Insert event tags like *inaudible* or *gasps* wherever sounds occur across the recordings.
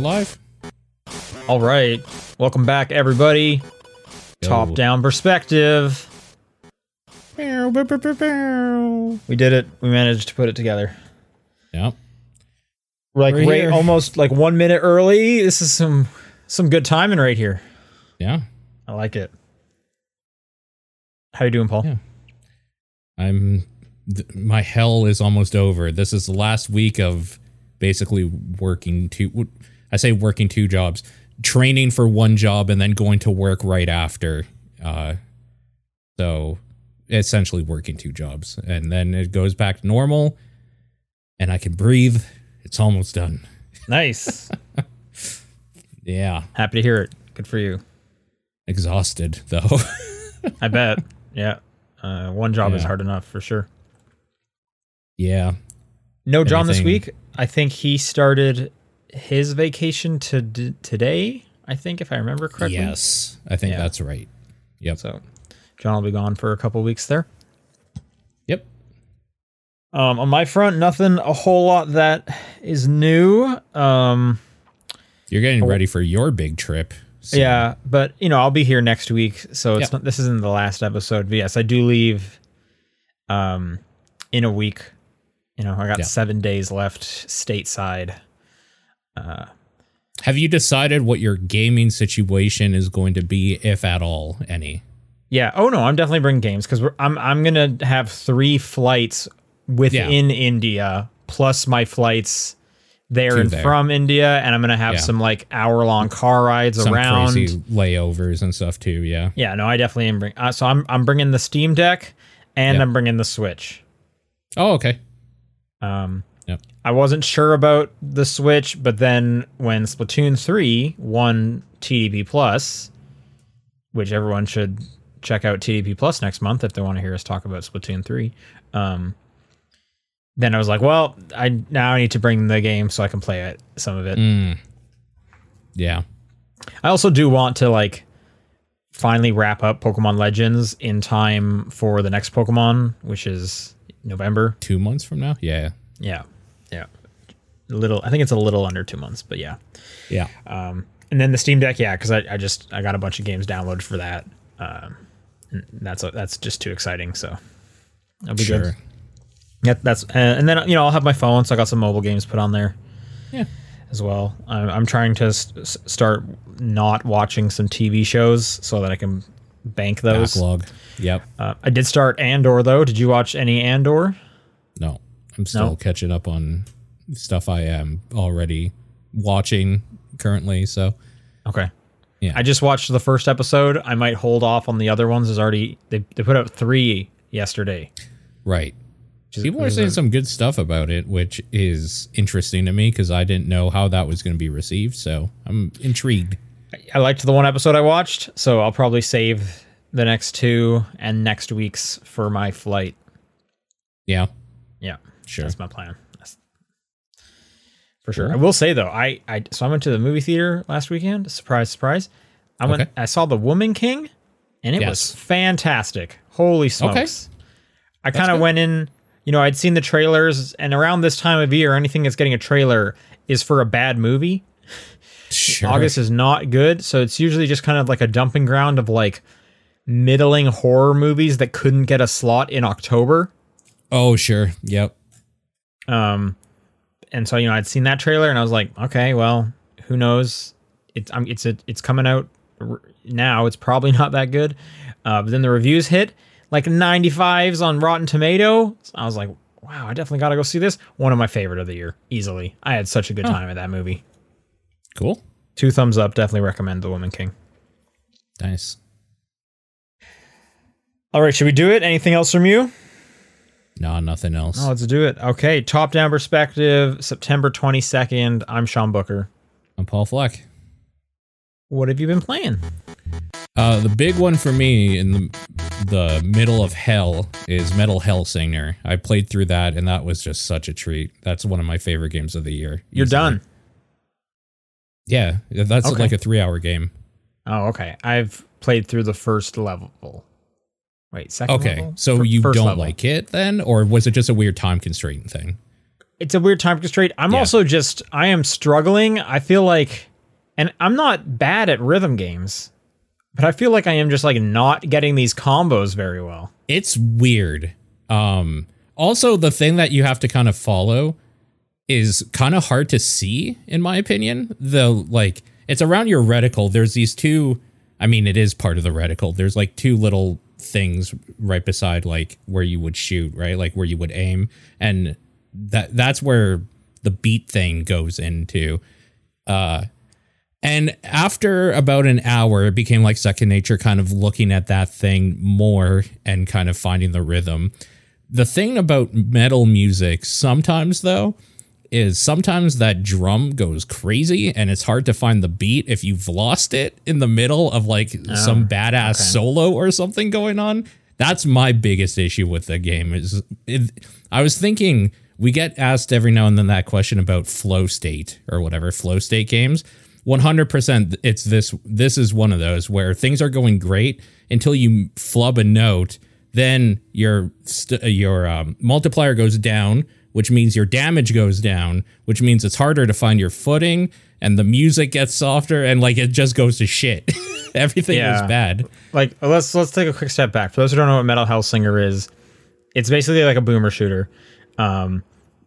We're live. All right. Welcome back, everybody. Top down perspective. We did it. We managed to put it together. Yep. We're like We're right, here. almost like one minute early. This is some some good timing right here. Yeah. I like it. How you doing, Paul? Yeah. I'm th- my hell is almost over. This is the last week of basically working two I say working two jobs, training for one job and then going to work right after. Uh so essentially working two jobs and then it goes back to normal and I can breathe. It's almost done. Nice. *laughs* Yeah. Happy to hear it. Good for you. Exhausted though. I bet. *laughs* Yeah. Uh, one job is hard enough for sure. yeah. No John this week. I think he started his vacation to d- today. I think if I remember correctly. Yes. I think Yeah. that's right. Yep. So John will be gone for a couple weeks there. Yep. Um, on my front, nothing a whole lot that is new. Um, You're getting ready for your big trip. so- yeah, but you know I'll be here next week, so it's Yeah. not. This isn't the last episode. But yes, I do leave. Um, in a week. You know, I got Yeah. seven days left stateside. Uh, Have you decided what your gaming situation is going to be, if at all, any? Yeah. Oh no, I'm definitely bringing games because I'm I'm gonna have three flights within India plus my flights there To and there. from India, and I'm gonna have Yeah. some like hour long car rides Some around. crazy layovers and stuff too. Yeah. Yeah. No, I definitely am bring. Uh, so I'm I'm bringing the Steam Deck and Yeah. I'm bringing the Switch. Oh, okay. Um, Yep. I wasn't sure about the Switch, but then when Splatoon 3 won TDP Plus, which everyone should check out TDP Plus next month if they want to hear us talk about Splatoon 3. Um, then I was like, well, I now I need to bring the game so I can play it, some of it. Mm. Yeah. I also do want to like finally wrap up Pokemon Legends in time for the next Pokemon, which is November. Two months from now. Yeah. Yeah. A little I think it's a little under 2 months, but yeah. Yeah. Um, and then the Steam Deck, yeah, because I, I just I got a bunch of games downloaded for that. Um, and that's that's just too exciting. So that'll be sure. good. Yeah, that's uh, and then you know I'll have my phone, so I got some mobile games put on there Yeah. as well. I'm, I'm trying to s- start not watching some TV shows so that I can bank those. Backlog. Yep. Uh, I did start Andor though. Did you watch any Andor? No. I'm still No? catching up on stuff I am already watching currently. So Okay. Yeah. I just watched the first episode. I might hold off on the other ones. There's already they, they put out three yesterday. right. is- People are saying a- some good stuff about it, which is interesting to me because I didn't know how that was going to be received. So I'm intrigued. I liked the one episode I watched, so I'll probably save the next two and next week's for my flight. Yeah. Yeah, Sure. that's my plan. For sure. I will say though, I I so I went to the movie theater last weekend. Surprise, surprise. I went. Okay. I saw The Woman King, and it was fantastic. Holy smokes! I kind of went in. You know, I'd seen the trailers, and around this time of year, anything that's getting a trailer is for a bad movie. Sure. August is not good, so it's usually just kind of like a dumping ground of like middling horror movies that couldn't get a slot in October. Oh, sure. Yep. Um, and so you know I'd seen that trailer and I was like, okay, well, who knows? It's um, it's a, it's coming out r- now. It's probably *laughs* not that good. Uh, but then the reviews hit like 95s on Rotten Tomato. So I was like, wow, I definitely got to go see this. One of my favorite of the year, easily. I had such a good time at that movie. Cool. Two thumbs up. Definitely recommend The Woman King. Nice. All right, should we do it? Anything else from you? No, nothing else. Oh, let's do it. Okay, top down perspective, September 22nd. I'm Sean Booker. I'm Paul Fleck. What have you been playing? Uh, the big one for me in the the middle of hell is Metal Hellsinger. I played through that and that was just such a treat. That's one of my favorite games of the year. You're easily. done. Yeah, that's Okay. like a three hour game. Oh, okay. I've played through the first level. Wait, second Okay, level? so you don't level. like it then, or was it just a weird time constraint thing? it's a weird time constraint. I'm Yeah. also just I am struggling. I feel like and I'm not bad at rhythm games, but I feel like I am just like not getting these combos very well. it's weird. Um, also, the thing that you have to kind of follow is kind of hard to see, in my opinion. The like, it's around your reticle. There's these two. I mean, it is part of the reticle. There's like two little things right beside like where you would shoot, right? Like where you would aim, and that that's where the beat thing goes into. Uh, and after about an hour, it became like second nature, kind of looking at that thing more and kind of finding the rhythm. The thing about metal music sometimes, though, is sometimes that drum goes crazy and it's hard to find the beat if you've lost it in the middle of like some badass solo or something going on. That's my biggest issue with the game is it, I was thinking we get asked every now and then that question about flow state or whatever flow state games. 100% it's this this is one of those where things are going great until you flub a note then your st- your um, multiplier goes down which means your damage goes down which means it's harder to find your footing and the music gets softer and like it just goes to shit *laughs* everything Yeah. is bad Like let's let's take a quick step back. For those who don't know what Metal Health Hellsinger is, it's basically like a boomer shooter. Um,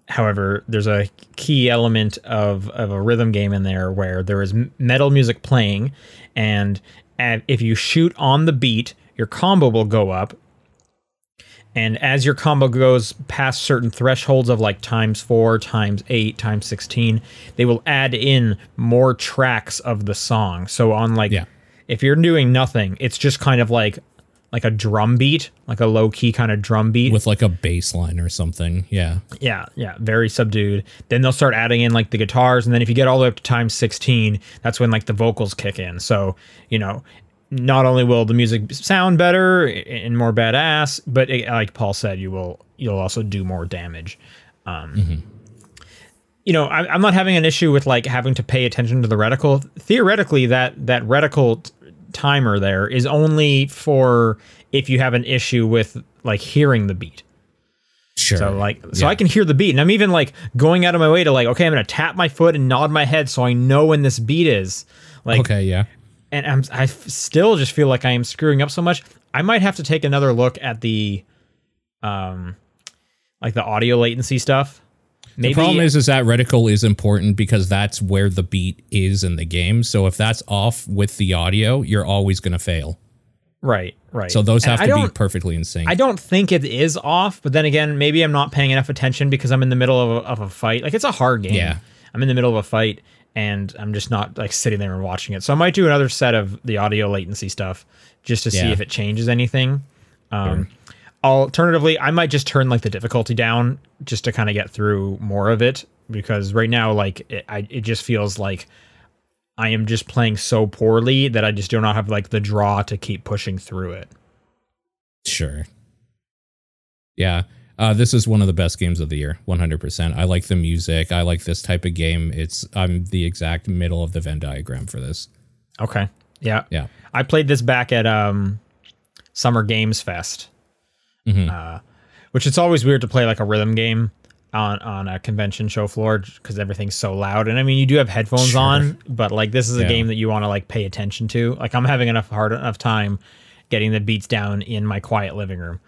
however, there's a key element of of a rhythm game in there where there is metal music playing, and and if you shoot on the beat, your combo will go up. And as your combo goes past certain thresholds of like times four, times eight, times 16, they will add in more tracks of the song. So on like, Yeah. if you're doing nothing, it's just kind of like, like a drum beat, like a low key kind of drum beat. with like a bass line or something yeah Yeah, yeah, very subdued. Then they'll start adding in like the guitars, and then if you get all the way up to time 16, that's when like the vocals kick in. So, you know, not only will the music sound better and more badass, but it, like Paul said, you will you'll also do more damage. Um, You know, I, I'm not having an issue with like having to pay attention to the reticle. Theoretically, that that reticle t- timer there is only for if you have an issue with like hearing the beat. sure So like so Yeah. I can hear the beat and I'm even like going out of my way to like okay I'm gonna tap my foot and nod my head so I know when this beat is like okay yeah and I'm I still just feel like I am screwing up so much I might have to take another look at the um like the audio latency stuff maybe The problem is, is that reticle is important because that's where the beat is in the game. So if that's off with the audio, you're always going to fail. right right So those have I to be perfectly in sync. I don't think it is off, but then again, maybe I'm not paying enough attention because I'm in the middle of a, of a fight. Like it's a hard game. Yeah. I'm in the middle of a fight and I'm just not like sitting there and watching it. So I might do another set of the audio latency stuff just to see if it changes anything. Um, Alternatively, I might just turn like the difficulty down just to kind of get through more of it because right now, like it, I, it just feels like I am just playing so poorly that I just do not have like the draw to keep pushing through it. Sure. Yeah. Uh, this is one of the best games of the year, 100%. I like the music. I like this type of game. It's I'm the exact middle of the Venn diagram for this. Okay. Yeah. Yeah. I played this back at um, Summer Games Fest, Mhm. uh, which it's always weird to play like a rhythm game on on a convention show floor because everything's so loud. And I mean, you do have headphones Sure. on, but like this is a Yeah. game that you want to like pay attention to. Like I'm having enough hard enough time getting the beats down in my quiet living room.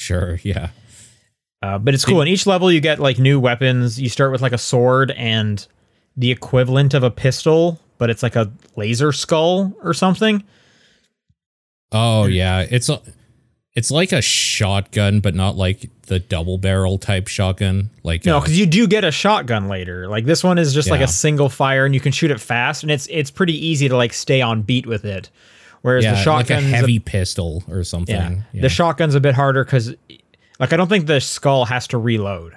Sure. Yeah. Uh, but it's cool. In each level, you get like new weapons. You start with like a sword and the equivalent of a pistol, but it's like a laser skull or something. Oh yeah, it's a, it's like a shotgun, but not like the double barrel type shotgun. Like No, uh, because you do get a shotgun later. Like this one is just like a single fire, and you can shoot it fast, and it's it's pretty easy to like stay on beat with it. Whereas yeah, the like a shotgun's heavy pistol or something. yeah, Yeah. the shotgun's a bit harder because, like, I don't think the skull has to reload.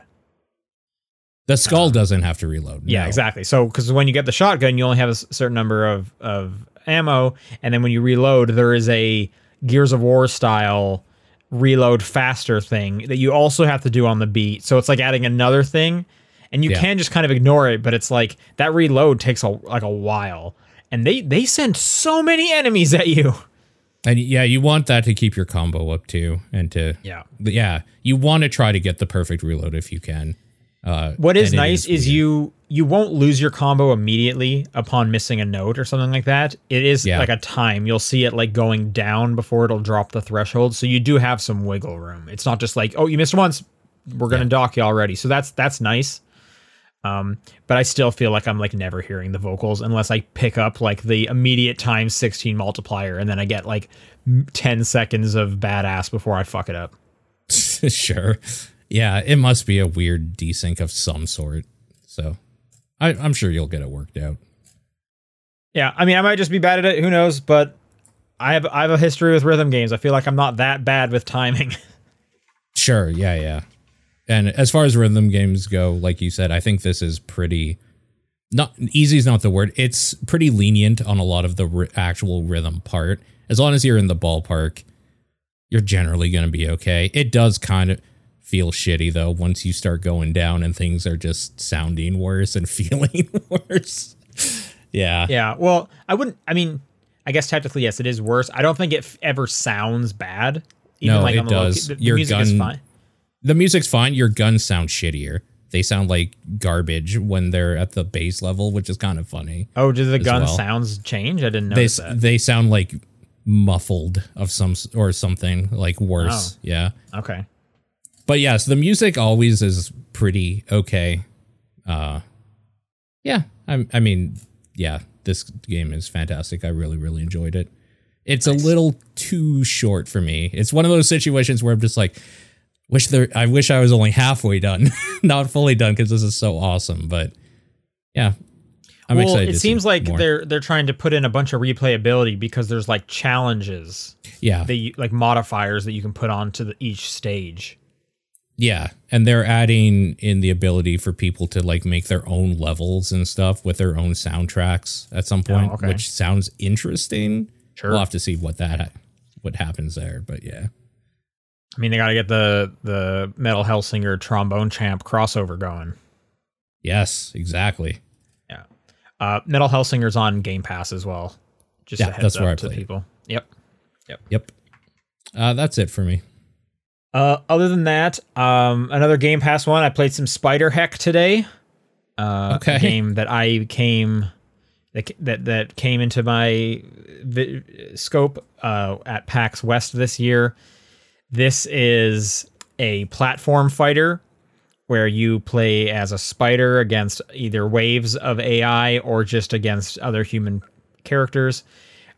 The skull doesn't have to reload. Yeah, no. exactly. So because when you get the shotgun, you only have a certain number of of ammo, and then when you reload, there is a Gears of War style reload faster thing that you also have to do on the beat. So it's like adding another thing, and you Yeah. can just kind of ignore it, but it's like that reload takes a like a while, and they they send so many enemies at you. And yeah, you want that to keep your combo up too, and to Yeah. yeah, you want to try to get the perfect reload if you can. Uh, What is nice is, weird. you you won't lose your combo immediately upon missing a note or something like that. It is Yeah. like a time. You'll see it like going down before it'll drop the threshold. So you do have some wiggle room. It's not just like, oh, you missed once, we're gonna Yeah. dock you already. So that's that's nice. Um, but I still feel like I'm like never hearing the vocals unless I pick up like the immediate times 16 multiplier and then I get like 10 seconds of badass before I fuck it up. *laughs* sure. Yeah, it must be a weird desync of some sort. So I, I'm sure you'll get it worked out. Yeah, I mean, I might just be bad at it. Who knows? But I have I have a history with rhythm games. I feel like I'm not that bad with timing. *laughs* Sure. Yeah. Yeah. And as far as rhythm games go, like you said, I think this is pretty. Not easy is not the word. It's pretty lenient on a lot of the r- actual rhythm part. As long as you're in the ballpark, you're generally going to be okay. It does kind of feel shitty though once you start going down and things are just sounding worse and *laughs* feeling worse. Yeah. yeah. Well, I wouldn't. I mean, I guess technically yes, it is worse. I don't think it f- ever sounds bad. No, it on the low does. the Your music is gun- fine. The music's fine. Your guns sound shittier. They sound like garbage when they're at the base level, which is kind of funny. Oh, did the gun well. sounds change? I didn't They notice s- that. they sound like muffled of some or something like worse. Oh. Yeah. Okay. But yes, the music always is pretty okay. Uh yeah, I I mean, yeah, this game is fantastic. I really really enjoyed it. It's a little too short for me. It's one of those situations where I'm just like wish there I wish I was only halfway done, *laughs* not fully done cuz this is so awesome, but yeah. I'm well, excited it to see seems like more. they're they're trying to put in a bunch of replayability because there's like challenges yeah. that you, like modifiers that you can put onto the, each stage. Yeah, and they're adding in the ability for people to like make their own levels and stuff with their own soundtracks at some oh, point, Oh, okay. which sounds interesting. Sure. We'll have to see what that what happens there, but yeah. I mean, they got to get the the Metal Hellsinger trombone champ crossover going. Yes, exactly. Yeah. Uh, Metal Hellsinger's on Game Pass as well. Just Yeah, a heads that's where I to played people. Yep. Yep. Yep. Uh, that's it for me. Uh, other than that, um, another Game Pass one. I played some Spider Heck today. Uh, Okay. A game that I came that that that came into my vi- scope uh, at PAX West this year. This is a platform fighter where you play as a spider against either waves of AI or just against other human characters.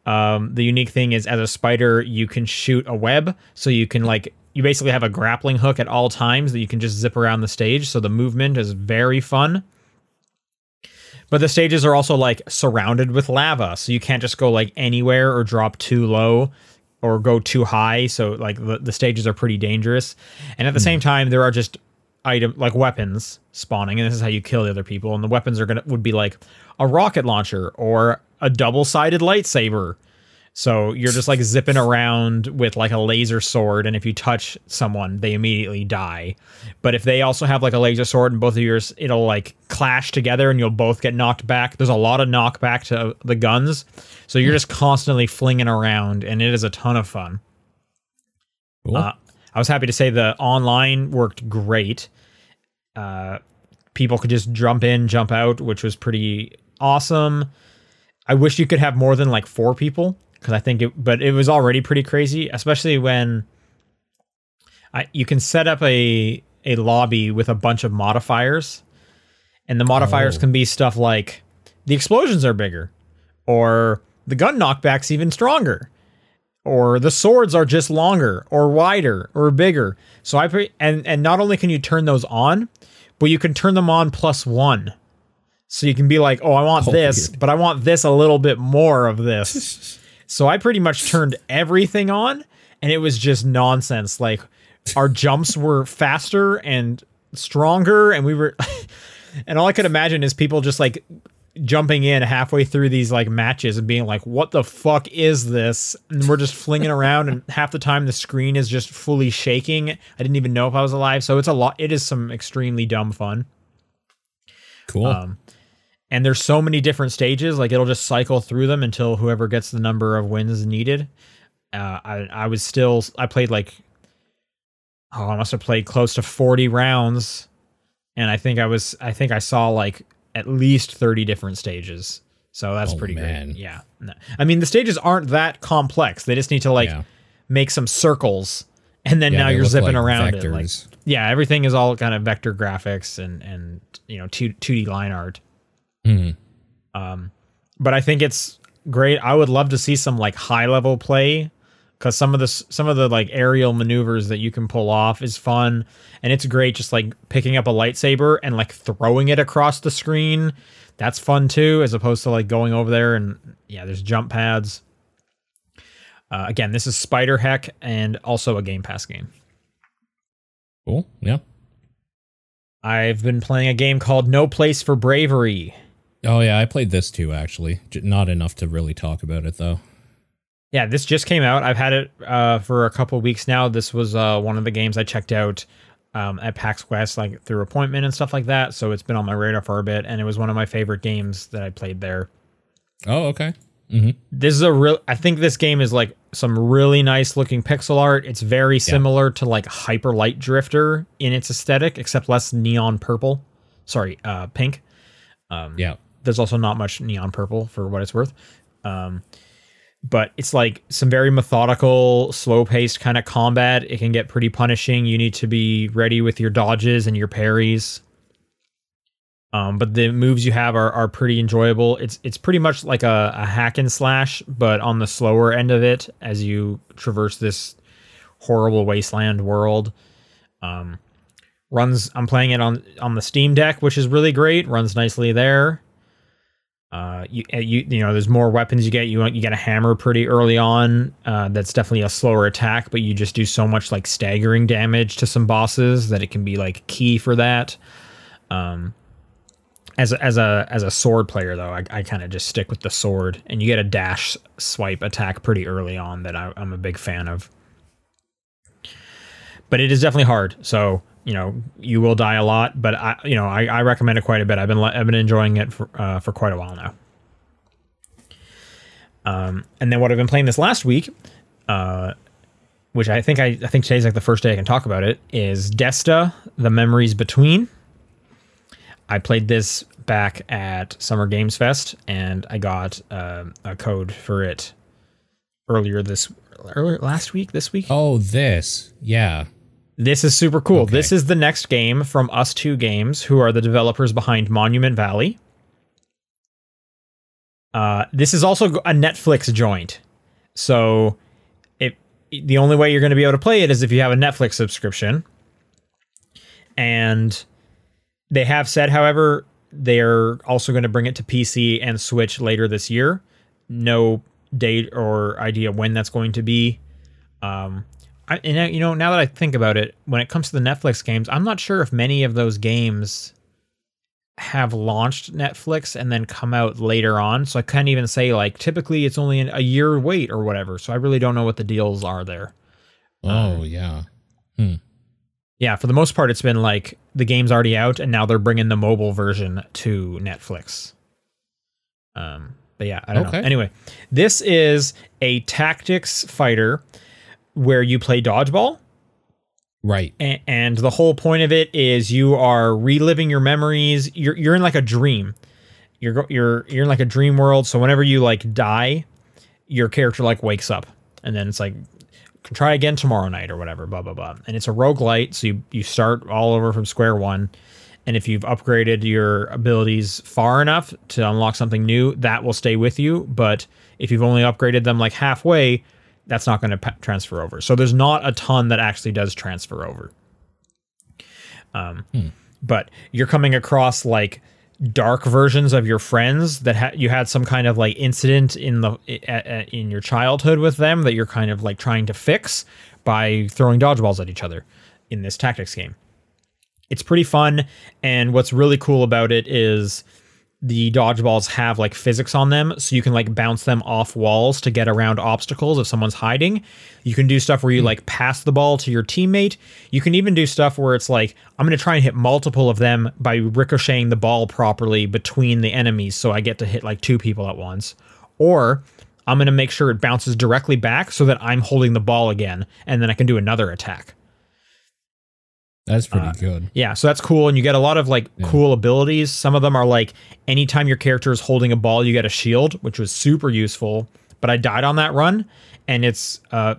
Um, the unique thing is, as a spider, you can shoot a web, so you can like you basically have a grappling hook at all times that you can just zip around the stage. So the movement is very fun. But the stages are also like surrounded with lava, so you can't just go like anywhere or drop too low or go too high. So like the, the stages are pretty dangerous. And at the same hmm. time, there are just item like weapons spawning, and this is how you kill the other people. And the weapons are gonna would be like a rocket launcher or a double sided lightsaber. So you're just like zipping around with like a laser sword, and if you touch someone, they immediately die. But if they also have like a laser sword and both of yours, it'll like clash together and you'll both get knocked back. There's a lot of knockback to the guns. So you're just constantly flinging around, and it is a ton of fun. Cool. Uh, I was happy to say the online worked great. Uh, people could just jump in, jump out, which was pretty awesome. I wish you could have more than like four people because I think it, but it was already pretty crazy, especially when I, you can set up a a lobby with a bunch of modifiers, and the modifiers Oh. can be oh. stuff like the explosions are bigger, or the gun knockback's even stronger, or the swords are just longer or wider or bigger. So I pre- and and not only can you turn those on, but you can turn them on plus one. So you can be like, "Oh, I want Oh, this, weird. but I want this a little bit more of this." *laughs* so I pretty much turned everything on and it was just nonsense. Like our jumps were faster and stronger and we were *laughs* and all I could imagine is people just like jumping in halfway through these like matches and being like, "What the fuck is this?" And we're just flinging around, and half the time the screen is just fully shaking. I didn't even know if I was alive, so it's a lot. It is some extremely dumb fun. cool. Um, and there's so many different stages, like it'll just cycle through them until whoever gets the number of wins needed. Uh, I I was still I played like oh I must have played close to 40 rounds and I think I was I think I saw like at least 30 different stages. So that's Oh, pretty man. great. Yeah. No. I mean, the stages aren't that complex. They just need to like Yeah. make some circles and then Yeah, now you're zipping like around it. Like, yeah, everything is all kind of vector graphics and and you know, 2 2D line art. Mhm. Um but I think it's great. I would love to see some like high level play cuz some of the some of the like aerial maneuvers that you can pull off is fun and it's great just like picking up a lightsaber and like throwing it across the screen. That's fun too as opposed to like going over there and yeah, there's jump pads. Uh, again, this is Spider Heck and also a Game Pass game. Cool. Yeah. I've been playing a game called No Place for Bravery. Oh yeah, I played this too actually. J- Not enough to really talk about it though. Yeah, this just came out. I've had it uh, for a couple weeks now. This was uh, one of the games I checked out um, at PAX West, like through appointment and stuff like that. So it's been on my radar for a bit, and it was one of my favorite games that I played there. Oh okay. hmm This is a real. I think this game is like some really nice looking pixel art. It's very similar to like Hyper Light Drifter in its aesthetic, except less neon purple. Sorry, uh, pink. Um, Yeah. There's also not much neon purple for what it's worth. Um, but it's like some very methodical, slow paced kind of combat. It can get pretty punishing. You need to be ready with your dodges and your parries. Um, but the moves you have are, are pretty enjoyable. It's it's pretty much like a, a hack and slash, but on the slower end of it as you traverse this horrible wasteland world. Um, runs I'm playing it on on the Steam Deck, which is really great. Runs nicely there. Uh, you uh, you you know, there's more weapons you get. You you get a hammer pretty early on. Uh, that's definitely a slower attack, but you just do so much like staggering damage to some bosses that it can be like key for that. Um, as a, as a as a sword player though, I, I kind of just stick with the sword, and you get a dash swipe attack pretty early on that I, I'm a big fan of. But it is definitely hard, so you know you will die a lot. But I you know I, I recommend it quite a bit. I've been I've been enjoying it for uh, for quite a while now. Um, and then what I've been playing this last week, uh, which I think I, I think today's like the first day I can talk about it, is Desta: The Memories Between. I played this back at Summer Games Fest, and I got um a code for it earlier this earlier last week. This week, Oh, this. Yeah. This is super cool. Okay. This is the next game from ustwo games, who are the developers behind Monument Valley. Uh, this is also a Netflix joint, so it the only way you're going to be able to play it is if you have a Netflix subscription. And they have said, however, they're also going to bring it to PC and Switch later this year. No date or idea when that's going to be. Um, I, and you know, now that I think about it, when it comes to the Netflix games, I'm not sure if many of those games have launched Netflix and then come out later on. So I can't even say like typically it's only a year wait or whatever. So I really don't know what the deals are there. Oh yeah. Yeah, for the most part, it's been like the game's already out, and now they're bringing the mobile version to Netflix. Um, but yeah, I don't Okay. know. Anyway, this is a tactics fighter where you play dodgeball, Right. a- and the whole point of it is you are reliving your memories. You're you're in like a dream. You're you're you're in like a dream world. So whenever you like die, your character like wakes up, and then it's like try again tomorrow night or whatever, blah blah blah. And it's a roguelite, so you, you start all over from square one. And if you've upgraded your abilities far enough to unlock something new, that will stay with you. But if you've only upgraded them like halfway, that's not going to pa- transfer over. So there's not a ton that actually does transfer over. Um, but you're coming across like dark versions of your friends that ha- you had some kind of like incident in the in your childhood with them that you're kind of like trying to fix by throwing dodgeballs at each other in this tactics game. It's pretty fun and what's really cool about it is the dodgeballs have like physics on them so you can like bounce them off walls to get around obstacles if someone's hiding. You can do stuff where you hmm. like pass the ball to your teammate. You can even do stuff where it's like i'm going to try and hit multiple of them by ricocheting the ball properly between the enemies so i get to hit like two people at once. Or i'm going to make sure it bounces directly back so that i'm holding the ball again and then i can do another attack That's pretty good. Yeah, so that's cool, and you get a lot of like cool abilities. Some of them are like anytime your character is holding a ball, you get a shield, which was super useful. But I died on that run, and it's uh,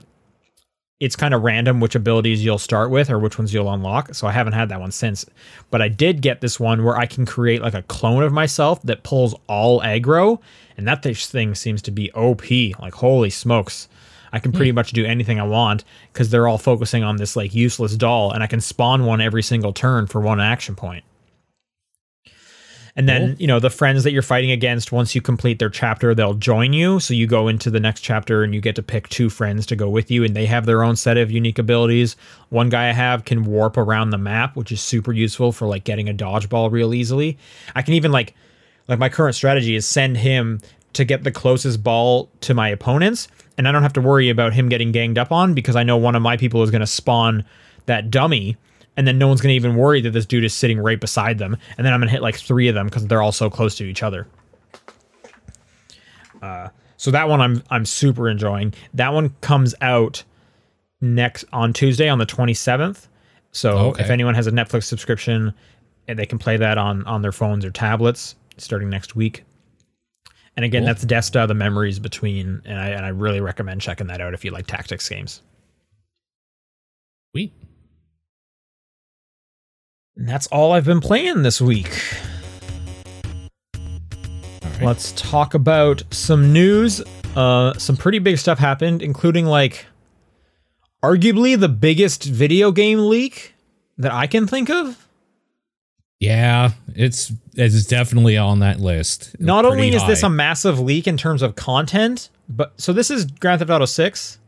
it's kind of random which abilities you'll start with or which ones you'll unlock. So I haven't had that one since. But I did get this one where I can create like a clone of myself that pulls all aggro, and that thing seems to be OP. Like holy smokes. I can pretty hmm. much do anything I want because they're all focusing on this like useless doll, and I can spawn one every single turn for one action point. And then, Cool. you know, the friends that you're fighting against, once you complete their chapter, they'll join you. So you go into the next chapter and you get to pick two friends to go with you, and they have their own set of unique abilities. One guy I have can warp around the map, which is super useful for like getting a dodgeball real easily. I can even like like my current strategy is send him to get the closest ball to my opponents, and I don't have to worry about him getting ganged up on because I know one of my people is going to spawn that dummy, and then no one's going to even worry that this dude is sitting right beside them, and then I'm going to hit like three of them because they're all so close to each other. Uh, so that one I'm I'm super enjoying. That one comes out next on Tuesday on the 27th. So Okay. if anyone has a Netflix subscription, and they can play that on on their phones or tablets starting next week. And again, Cool. that's Desta, the memories between, and I and I really recommend checking that out if you like tactics games. Sweet. And that's all I've been playing this week. Right. Let's talk about some news. Uh, some pretty big stuff happened, including like arguably the biggest video game leak that I can think of. Yeah, it's it's definitely on that list. Not only is this a massive leak in terms of content, but so this is Grand Theft Auto 6,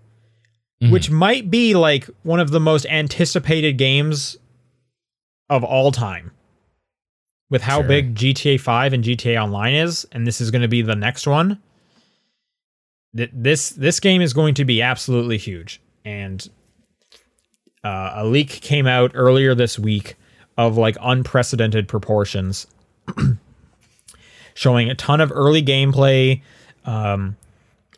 Mhm. which might be like one of the most anticipated games of all time. With how Sure. big GTA 5 and GTA Online is, and this is going to be the next one. Th- This this game is going to be absolutely huge, and uh, a leak came out earlier this week of like unprecedented proportions *clears throat* showing a ton of early gameplay. Um,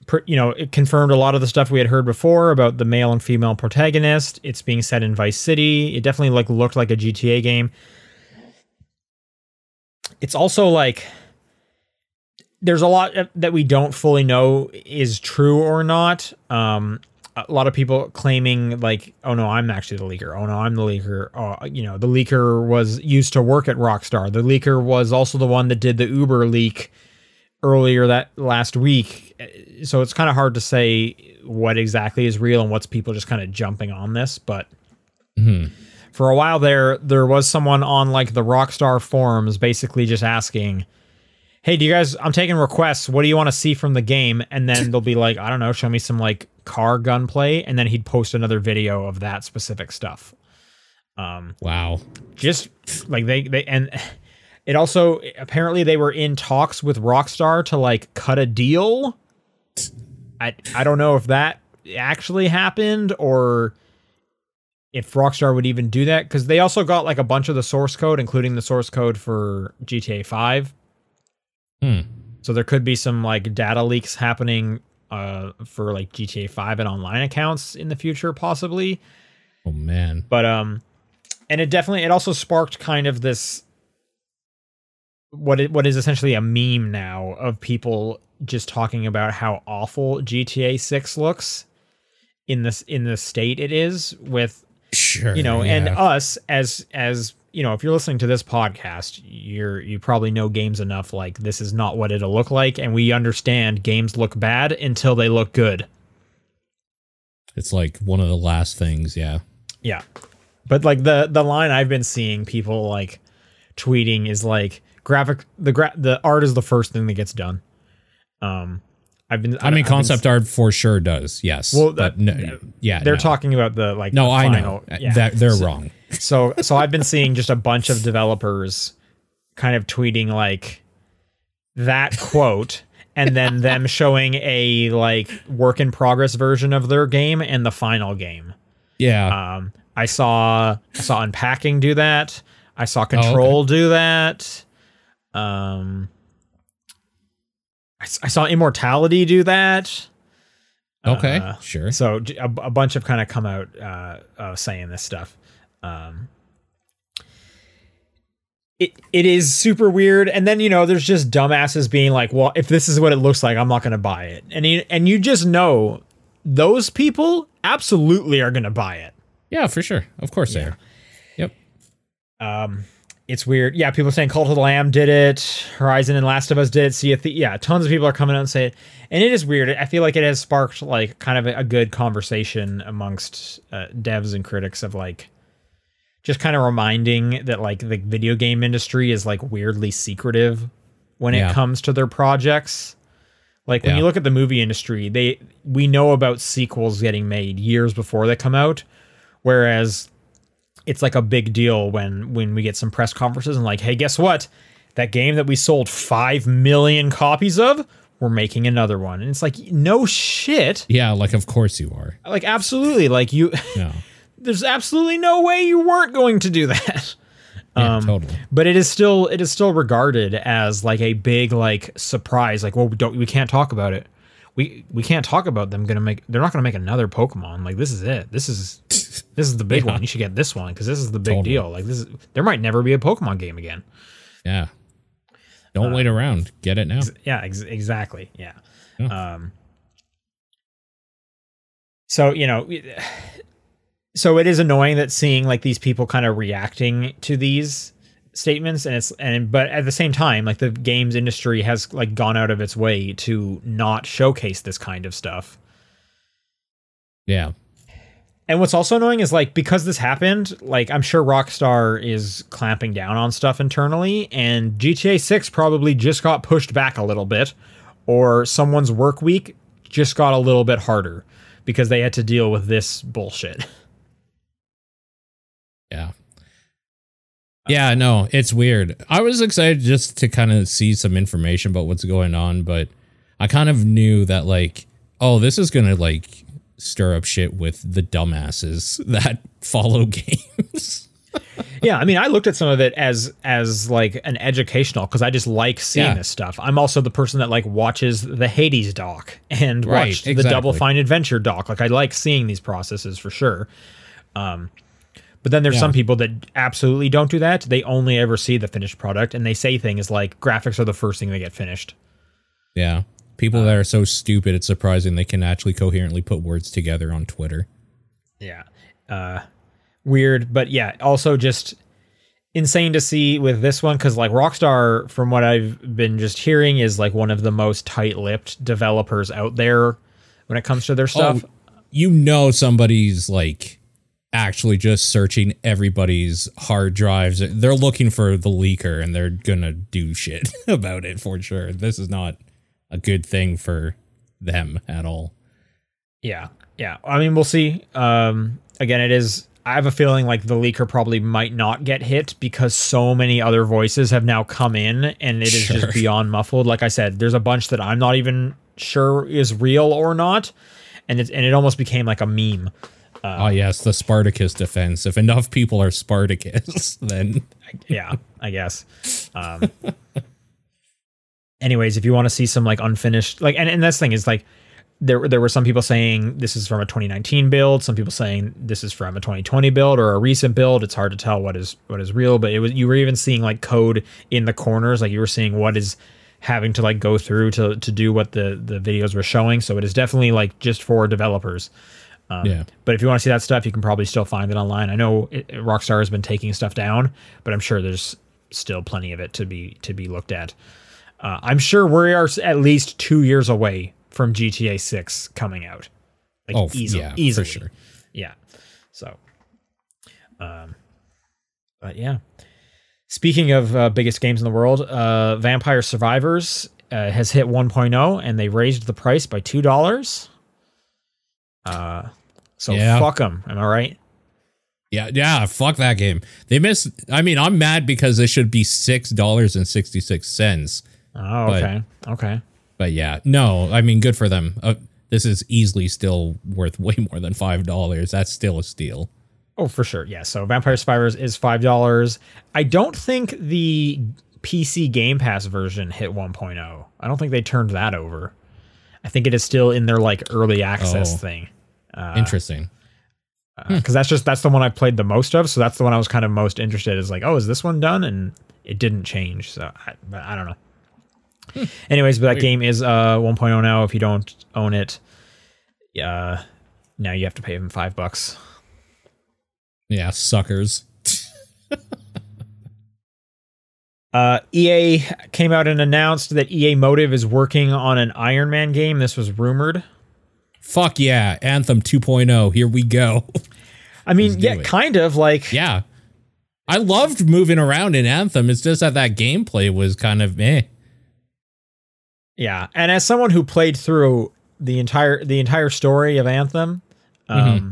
pr- you know, it confirmed a lot of the stuff we had heard before about the male and female protagonist. It's being set in Vice City. It definitely like looked like a GTA game. It's also like there's a lot that we don't fully know is true or not. Um, a lot of people claiming like, oh no, I'm actually the leaker. Oh no, I'm the leaker. Oh, you know, the leaker was used to work at Rockstar. The leaker was also the one that did the Uber leak earlier that last week. So it's kind of hard to say what exactly is real and what's people just kind of jumping on this, but Mhm. for a while there there was someone on like the Rockstar forums basically just asking hey, do you guys? I'm taking requests. What do you want to see from the game? And then they'll be like, I don't know, show me some like car gunplay, and then he'd post another video of that specific stuff. Um, Wow. just like they they and it also apparently they were in talks with Rockstar to like cut a deal. I I don't know if that actually happened or if Rockstar would even do that because they also got like a bunch of the source code, including the source code for GTA Five. Hmm. So there could be some like data leaks happening uh, for like GTA 5 and online accounts in the future, possibly. Oh man. But um, and it definitely it also sparked kind of this what it what is essentially a meme now of people just talking about how awful GTA 6 looks in this in the state it is with Sure. you know and us as as you know if you're listening to this podcast you're you probably know games enough like this is not what it'll look like and we understand games look bad until they look good it's like one of the last things. Yeah. yeah but like the the line i've been seeing people like tweeting is like graphic the gra- the art is the first thing that gets done um i've been I mean, I've been concept art for sure does. Yes. Well, but that- no, yeah, they're no. talking about the like No, the I know yeah. that they're wrong. So so I've been seeing just a bunch of developers kind of tweeting like that quote and then them showing a like work in progress version of their game and the final game. Yeah. Um I saw I saw unpacking do that. I saw control do that. Um I, saw immortality do that. okay. uh, sure. So a bunch of kind of come out uh, uh, saying this stuff. Um, it, it is super weird. And then you know there's just dumbasses being like well if this is what it looks like i'm not going to buy it. And you, and you just know those people absolutely are going to buy it. Yeah, for sure. Of course they are. Yep. um it's weird. Yeah people are saying cult of the lamb did it. Horizon and last of us did it. See if yeah tons of people are coming out and say it. And it is weird. I feel like it has sparked like kind of a, a good conversation amongst uh, devs and critics of like just kind of reminding that like the video game industry is like weirdly secretive when Yeah. it comes to their projects. Like when Yeah. you look at the movie industry, they we know about sequels getting made years before they come out, whereas it's like a big deal when when we get some press conferences and like, hey, guess what? That game that we sold five million copies of, we're making another one, and it's like, no shit, Yeah, like of course you are. like absolutely, like you. Yeah. *laughs* there's absolutely no way you weren't going to do that. *laughs* Yeah, Um, totally. But it is still it is still regarded as like a big like surprise. Like, well, we don't we can't talk about it. We we can't talk about them gonna make. They're not gonna make another Pokemon. Like this is it. This is *laughs* this is the big Yeah. one. You should get this one because this is the big Totally. deal. Like this is there might never be a Pokemon game again. Yeah. Don't wait around. Get it now. Yeah, ex- exactly. Yeah. Yeah. Um. So you know, so it is annoying that seeing like these people kind of reacting to these statements, and it's and but at the same time, like the games industry has like gone out of its way to not showcase this kind of stuff. Yeah. And what's also annoying is like because this happened, like I'm sure Rockstar is clamping down on stuff internally, and GTA 6 probably just got pushed back a little bit, or someone's work week just got a little bit harder because they had to deal with this bullshit. *laughs* Yeah. Yeah, no, it's weird. I was excited just to kind of see some information about what's going on, but I kind of knew that like, oh, this is gonna like stir up shit with the dumbasses *laughs* that follow *laughs* games. yeah, I mean, I looked at some of it as as like an educational because I just like seeing Yeah. this stuff. I'm also the person that like watches the Hades doc and Right, watched the. Double Fine Adventure doc. Like I like seeing these processes for sure. Um, but then there's Yeah. some people that absolutely don't do that. They only ever see the finished product and they say things like graphics are the first thing they get finished. yeah. People that are so stupid, it's surprising they can actually coherently put words together on Twitter. Yeah. Uh weird, but yeah, also just insane to see with this one cuz like Rockstar from what I've been just hearing is like one of the most tight-lipped developers out there when it comes to their stuff. Oh, you know somebody's like actually just searching everybody's hard drives. They're looking for the leaker and they're gonna do shit *laughs* about it for sure. This is not a good thing for them at all. Yeah. Yeah. I mean, we'll see. Um again, it is I have a feeling like the leaker probably might not get hit because so many other voices have now come in and it is Sure. just *laughs* beyond muffled. Like I said, there's a bunch that I'm not even sure is real or not. And it and it almost became like a meme. Oh yes, the Spartacus defense. If enough people are Spartacus, *laughs* then yeah, I guess. Um, anyways, if you want to see some like unfinished, like, and, and this thing is like, there there were some people saying this is from a 2019 build, some people saying this is from a 2020 build or a recent build. It's hard to tell what is what is real, but it was you were even seeing like code in the corners, like you were seeing what is having to like go through to to do what the the videos were showing. So it is definitely like just for developers. Um, Yeah. But if you want to see that stuff, you can probably still find it online. I know it, Rockstar has been taking stuff down, but I'm sure there's still plenty of it to be to be looked at. Uh, I'm sure we are at least two years away from GTA 6 coming out. Like oh easily, yeah, easily. for sure. Yeah. So, um, but yeah. Speaking of uh, biggest games in the world, uh, Vampire Survivors uh, has hit 1.0 and they raised the price by two dollars. Uh, so Yeah. fuck them. Am I right? Yeah, yeah, fuck that game. They miss I mean, I'm mad because it should be six dollars and sixty six cents. Oh, But- okay. okay. But yeah, no, I mean, good for them. Uh, this is easily still worth way more than five dollars. That's still a steal. Oh, for sure. Yeah. So Vampire Survivors is five dollars. I don't think the PC Game Pass version hit 1.0. I don't think they turned that over. I think it is still in their like early access Oh. thing. Uh, Interesting. because that's just that's the one I played the most of. So that's the one I was kind of most interested. Is like, oh, is this one done? And it didn't change. So I, but I don't know. Anyways, but that game is uh 1.0 now. If you don't own it, uh, now you have to pay them five bucks. Yeah, suckers. *laughs* Uh, EA came out and announced that EA Motive is working on an Iron Man game. This was rumored. Fuck yeah, Anthem 2.0. Here we go. *laughs* I mean, Let's yeah, kind of like yeah. I loved moving around in Anthem. It's just that that gameplay was kind of eh. Yeah, and as someone who played through the entire the entire story of Anthem, um, Mm-hmm.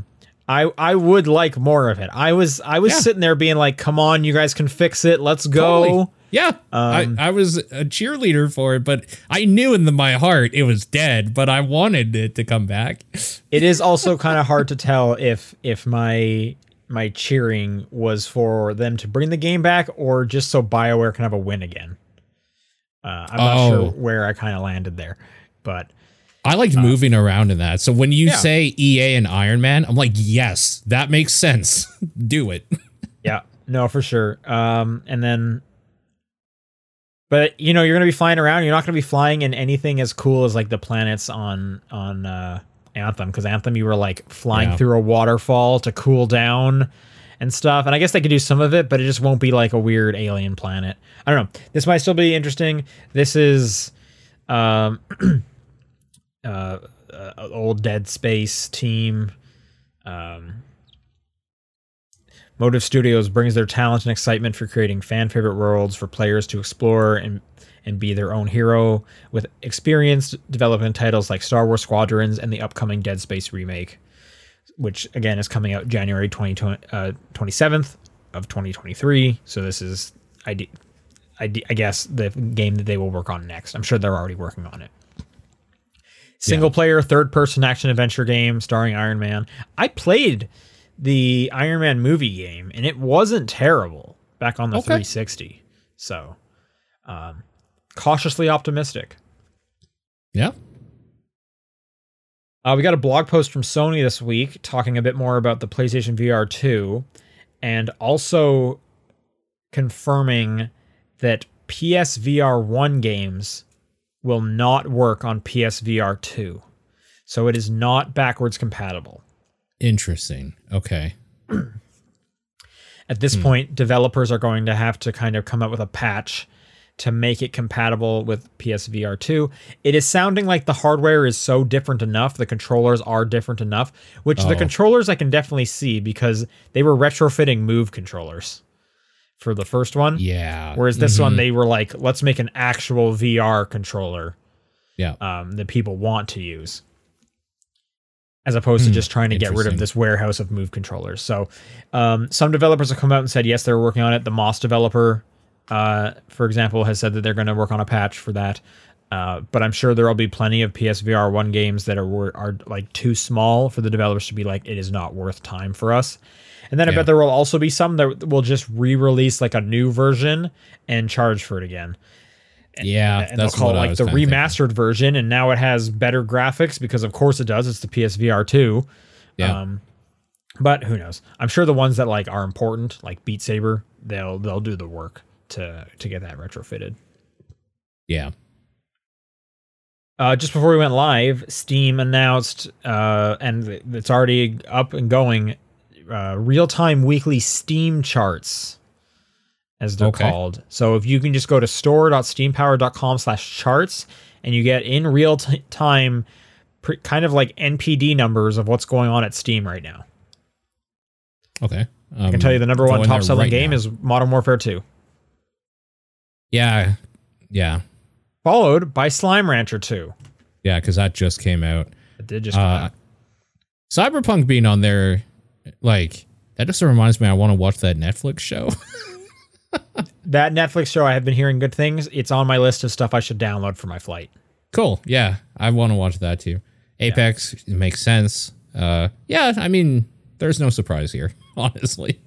I I would like more of it. I was I was Yeah. sitting there being like, "Come on, you guys can fix it. Let's go." Totally. Yeah, Um, I, I was a cheerleader for it, but I knew in the, my heart it was dead. But I wanted it to come back. *laughs* It is also kind of hard to tell if if my my cheering was for them to bring the game back or just so BioWare can have a win again. Uh, I'm not Oh. sure where I kind of landed there, but I liked moving around in that. So when you Uh, Yeah. say EA and Iron Man, I'm like, yes, that makes sense. *laughs* Do it. Yeah, no, for sure. Um, and then, but you know, you're gonna be flying around. You're not gonna be flying in anything as cool as like the planets on on uh, Anthem, because Anthem you were like flying Yeah. through a waterfall to cool down and stuff. And I guess they could do some of it, but it just won't be like a weird alien planet. I don't know. This might still be interesting. This is, um, *clears throat* uh, uh, old Dead Space team. Um, Motive Studios brings their talent and excitement for creating fan favorite worlds for players to explore and and be their own hero with experienced development titles like Star Wars Squadrons and the upcoming Dead Space remake, which again is coming out January 20, uh, 27th of 2023. So this is I I guess the game that they will work on next. I'm sure they're already working on it. Single player third person action adventure game starring Iron Man. I played the Iron Man movie game and it wasn't terrible back on the Okay. 360. So, um, cautiously optimistic. Yeah. Uh, we got a blog post from Sony this week talking a bit more about the PlayStation VR 2 and also confirming that PSVR 1 games will not work on PSVR 2. So it is not backwards compatible. Interesting. Okay. At this point, developers are going to have to kind of come up with a patch to make it compatible with PSVR 2. It is sounding like the hardware is so different enough, the controllers are different enough, which the Oh. controllers I can definitely see because they were retrofitting Move controllers for the first one. Yeah. Whereas this Mhm. one, they were like, let's make an actual VR controller Yeah. um, that people want to use, as opposed to Hmm, just trying to get rid of this warehouse of Move controllers. So, um, some developers have come out and said yes, they're working on it. The Moss developer, uh, for example, has said that they're going to work on a patch for that. Uh, but I'm sure there will be plenty of PSVR one games that are are like too small for the developers to be like, it is not worth time for us. And then I Yeah. bet there will also be some that will just re-release like a new version and charge for it again Yeah. and they'll that's call what it like the remastered version and now it has better graphics because of course it does it's the psvr 2 Yeah. um but who knows i'm sure the ones that like are important like beat saber they'll they'll do the work to to get that retrofitted yeah. uh, just before we went live, Steam announced, uh, and it's already up and going, uh, real-time weekly Steam charts, as they're Okay. called. So if you can just go to store.steampowered.com slash charts, and you get in real t- time, kind of like NPD numbers of what's going on at Steam right now. Okay. Um, I can tell you the number one top-selling right game now. is Modern Warfare 2, Yeah. Yeah. followed by Slime Rancher 2. Yeah. Because that just came out. It did just come Uh, out. Cyberpunk being on there, like that just reminds me. I want to watch that Netflix show. *laughs* That Netflix show, I have been hearing good things. It's on my list of stuff I should download for my flight. cool. Yeah, I want to watch that too. Apex it makes sense. Uh, yeah. I mean, there's no surprise here, *laughs* honestly.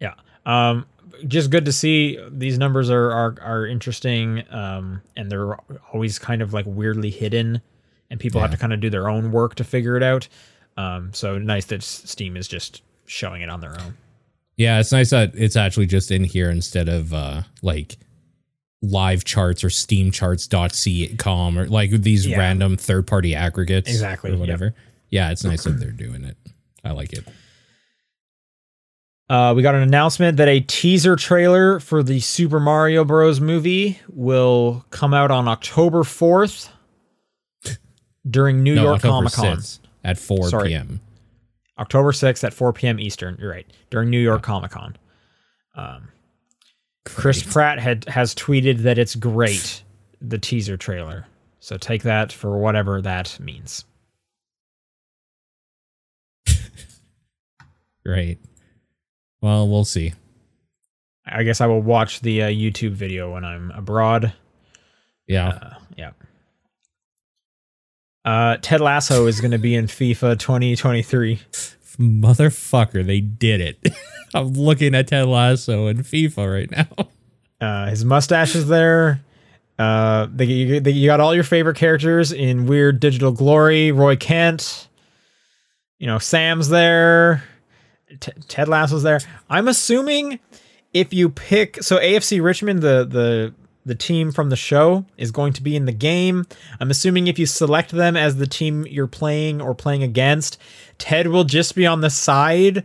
Yeah. Um, just good to see these numbers are are, are interesting. Um, and they're always kind of like weirdly hidden, and people have to kind of do their own work to figure it out. Um, so nice that Steam is just showing it on their own. Yeah, it's nice that it's actually just in here instead of uh like live charts or steamcharts.com or like these Yeah. random third party aggregates Exactly, or yep. whatever. Yeah, it's nice that *clears throat* they're doing it. I like it. Uh, we got an announcement that a teaser trailer for the Super Mario Bros. movie will come out on October 4th *gasps* during New no, York Comic Con. at 4 Sorry. p.m. October 6th at 4 p.m. Eastern. You're right. During New York Comic Con. Um, Chris Pratt had has tweeted that it's great, *laughs* the teaser trailer. So take that for whatever that means. *laughs* Great. Well, we'll see. I guess I will watch the uh, YouTube video when I'm abroad. Yeah. Uh, yeah. Uh, Ted Lasso is going to be in FIFA 2023. Motherfucker, they did it. *laughs* I'm looking at Ted Lasso in FIFA right now. Uh, his mustache is there. Uh, they, you, they, you got all your favorite characters in weird digital glory. Roy Kent, you know, Sam's there. T- Ted Lasso's there. I'm assuming if you pick so AFC Richmond, the the the team from the show is going to be in the game. I'm assuming if you select them as the team you're playing or playing against, Ted will just be on the side,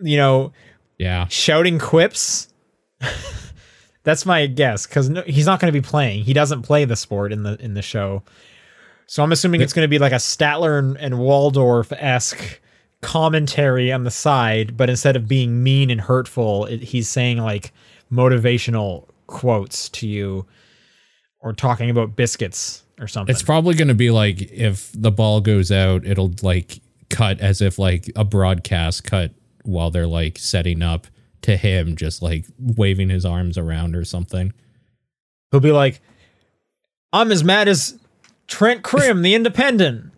you know, Yeah. shouting quips. *laughs* That's my guess because no, he's not going to be playing. He doesn't play the sport in the in the show, so I'm assuming it's going to be like a Statler and, and Waldorf esque commentary on the side, but instead of being mean and hurtful, it, he's saying like motivational quotes to you, or talking about biscuits or something. It's probably going to be like if the ball goes out, it'll like cut as if like a broadcast cut while they're like setting up to him, just like waving his arms around or something. He'll be like, "I'm as mad as Trent Crimm, the Independent."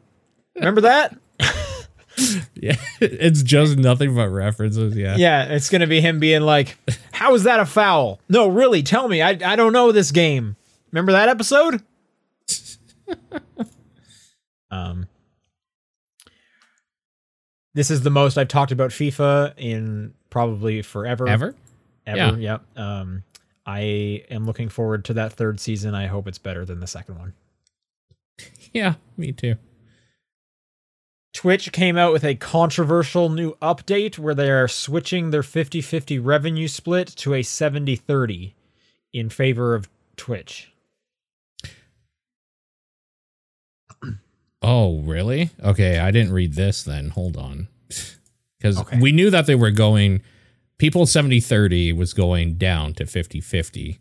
Remember that? Yeah. *laughs* it's just nothing but references. Yeah. Yeah, it's gonna be him being like, "How is that a foul?" No, really, tell me. I I don't know this game. Remember that episode? *laughs* um, this is the most I've talked about FIFA in probably forever. Ever? ever. Yep. Um, I am looking forward to that third season. I hope it's better than the second one. *laughs* Yeah. Me too. Twitch came out with a controversial new update where they are switching their 50 50 revenue split to a 70 30 in favor of Twitch. *clears throat* Oh, really? Okay. I didn't read this then. Hold on. Because Okay. we knew that they were going, people 70 30 was going down to 50 50.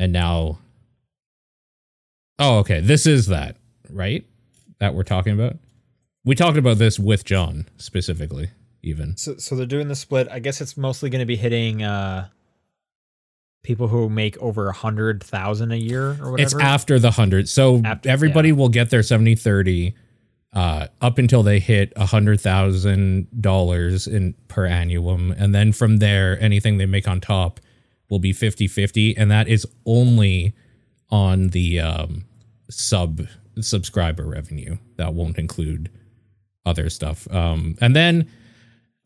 And now, oh, okay. This is that, right? That we're talking about? We talked about this with John specifically, even. So, so they're doing the split. I guess it's mostly going to be hitting uh, people who make over a hundred thousand a year or whatever. It's after the 100. So After- everybody yeah. will get their 70 30 uh, up until they hit a $100,000 in per annum. And then from there, anything they make on top will be 50 50. And that is only on the um, sub subscriber revenue. That won't include other stuff. Um, and then,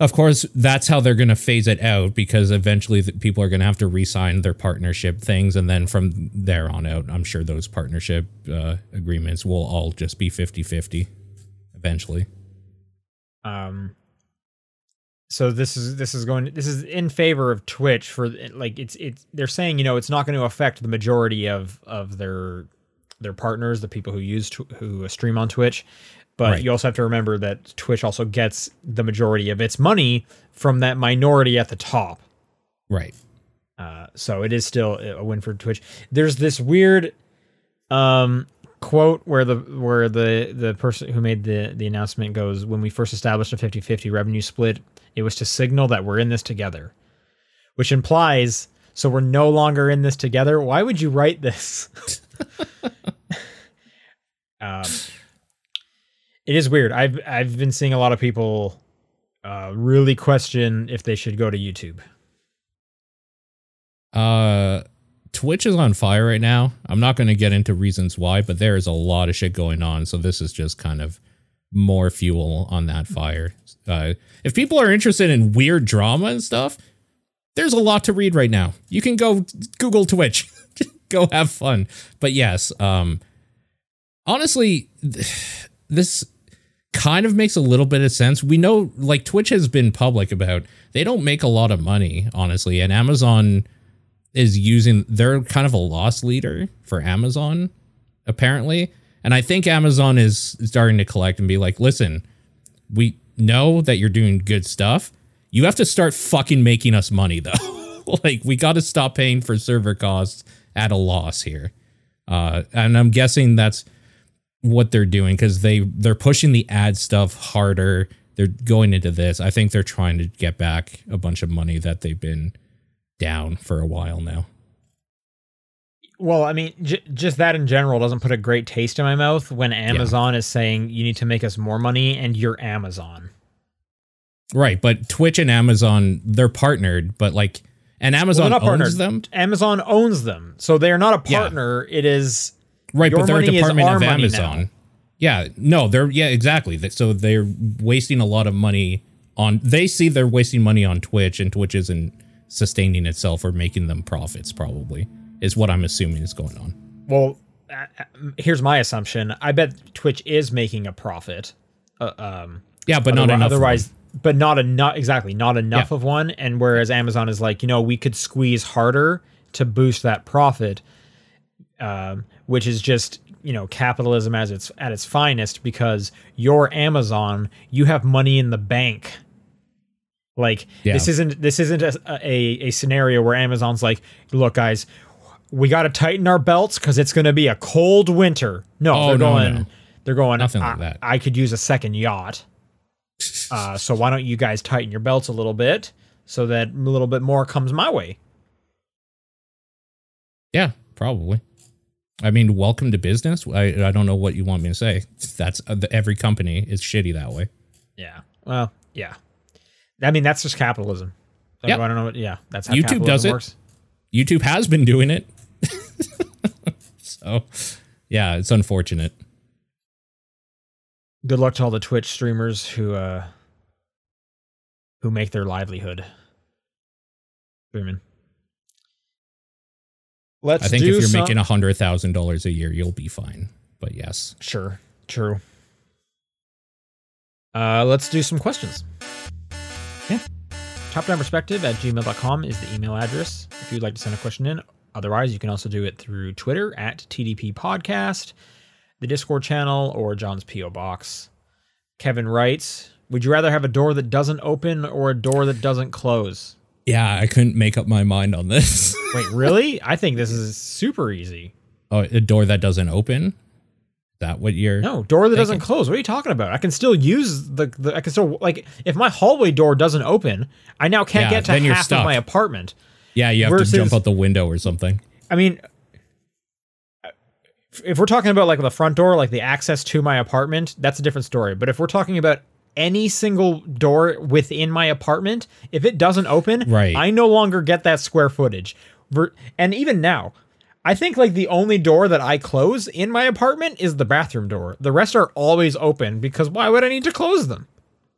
of course, that's how they're going to phase it out because eventually people are going to have to re-sign their partnership things, and then from there on out, I'm sure those partnership uh, agreements will all just be 50-50 eventually. um so this is this is going this is in favor of Twitch for like it's it's they're saying you know it's not going to affect the majority of of their their partners the people who use who stream on Twitch but Right. you also have to remember that Twitch also gets the majority of its money from that minority at the top Right. uh, so it is still a win for Twitch. There's this weird um, quote where the where the the person who made the the announcement goes, "When we first established a 50-50 revenue split, it was to signal that we're in this together," which implies so we're no longer in this together. Why would you write this? *laughs* um, it is weird. I've I've been seeing a lot of people uh, really question if they should go to YouTube. Uh, Twitch is on fire right now. I'm not going to get into reasons why, but there is a lot of shit going on. So this is just kind of more fuel on that fire. Uh, if people are interested in weird drama and stuff, there's a lot to read right now. You can go Google Twitch, *laughs* go have fun. But yes, um, honestly, this kind of makes a little bit of sense. We know, like, Twitch has been public about they don't make a lot of money, honestly, and Amazon is using they're kind of a loss leader for Amazon, apparently. And I think Amazon is starting to collect and be like, listen, we know that you're doing good stuff. You have to start fucking making us money *laughs* though. like we got to stop paying for server costs at a loss here. Uh, and I'm guessing that's what they're doing because they they're pushing the ad stuff harder. They're going into this. I think they're trying to get back a bunch of money that they've been down for a while now. Well, I mean, j- just that in general doesn't put a great taste in my mouth when Amazon yeah. is saying you need to make us more money and you're Amazon. Right, but Twitch and Amazon they're partnered, but like and Amazon well, owns partnered. them. Amazon owns them, so they are not a partner. Yeah. It is right, but they're a department of Amazon. Yeah, no, they're yeah exactly. So they're wasting a lot of money on. They see they're wasting money on Twitch, and Twitch isn't sustaining itself or making them profits. Probably is what I'm assuming is going on. Well, uh, uh here's my assumption. I bet Twitch is making a profit. Uh, um, yeah, but not enough. Otherwise, but not enough exactly not enough yeah. of one and whereas amazon is like you know we could squeeze harder to boost that profit um, which is just you know capitalism as its at its finest because you're amazon you have money in the bank like yeah. this isn't this isn't a, a, a scenario where amazon's like look guys we got to tighten our belts because it's going to be a cold winter no oh, they're no, going no. they're going nothing like that I could use a second yacht *laughs* uh, so why don't you guys tighten your belts a little bit so that a little bit more comes my way? Yeah, probably. I mean, welcome to business. I, I don't know what you want me to say. That's uh, every company is shitty that way. Yeah. Well, yeah. I mean, that's just capitalism. yeah. I don't know. What, yeah. That's how YouTube does it. Works. YouTube has been doing it. *laughs* so, yeah, it's unfortunate good luck to all the Twitch streamers who uh who make their livelihood streaming. Let's. I think if you're some... making a hundred thousand dollars a year, you'll be fine. But yes, sure, true. Uh, let's do some questions. Yeah. Top down perspective at gmail.com is the email address if you'd like to send a question in. Otherwise, you can also do it through Twitter at TDP Podcast the Discord channel or John's P.O. Box. Kevin writes, Would you rather have a door that doesn't open or a door that doesn't close? Yeah, I couldn't make up my mind on this. *laughs* Wait, really? I think this is super easy. Oh, a door that doesn't open? That what you're No, door that thinking? doesn't close. What are you talking about? I can still use the, the I can still like if my hallway door doesn't open, I now can't yeah, get to half of my apartment. Yeah, you have versus, to jump out the window or something. I mean, if we're talking about like the front door, like the access to my apartment, that's a different story. But if we're talking about any single door within my apartment, if it doesn't open, right. I no longer get that square footage. And even now, I think like the only door that I close in my apartment is the bathroom door. The rest are always open because why would I need to close them?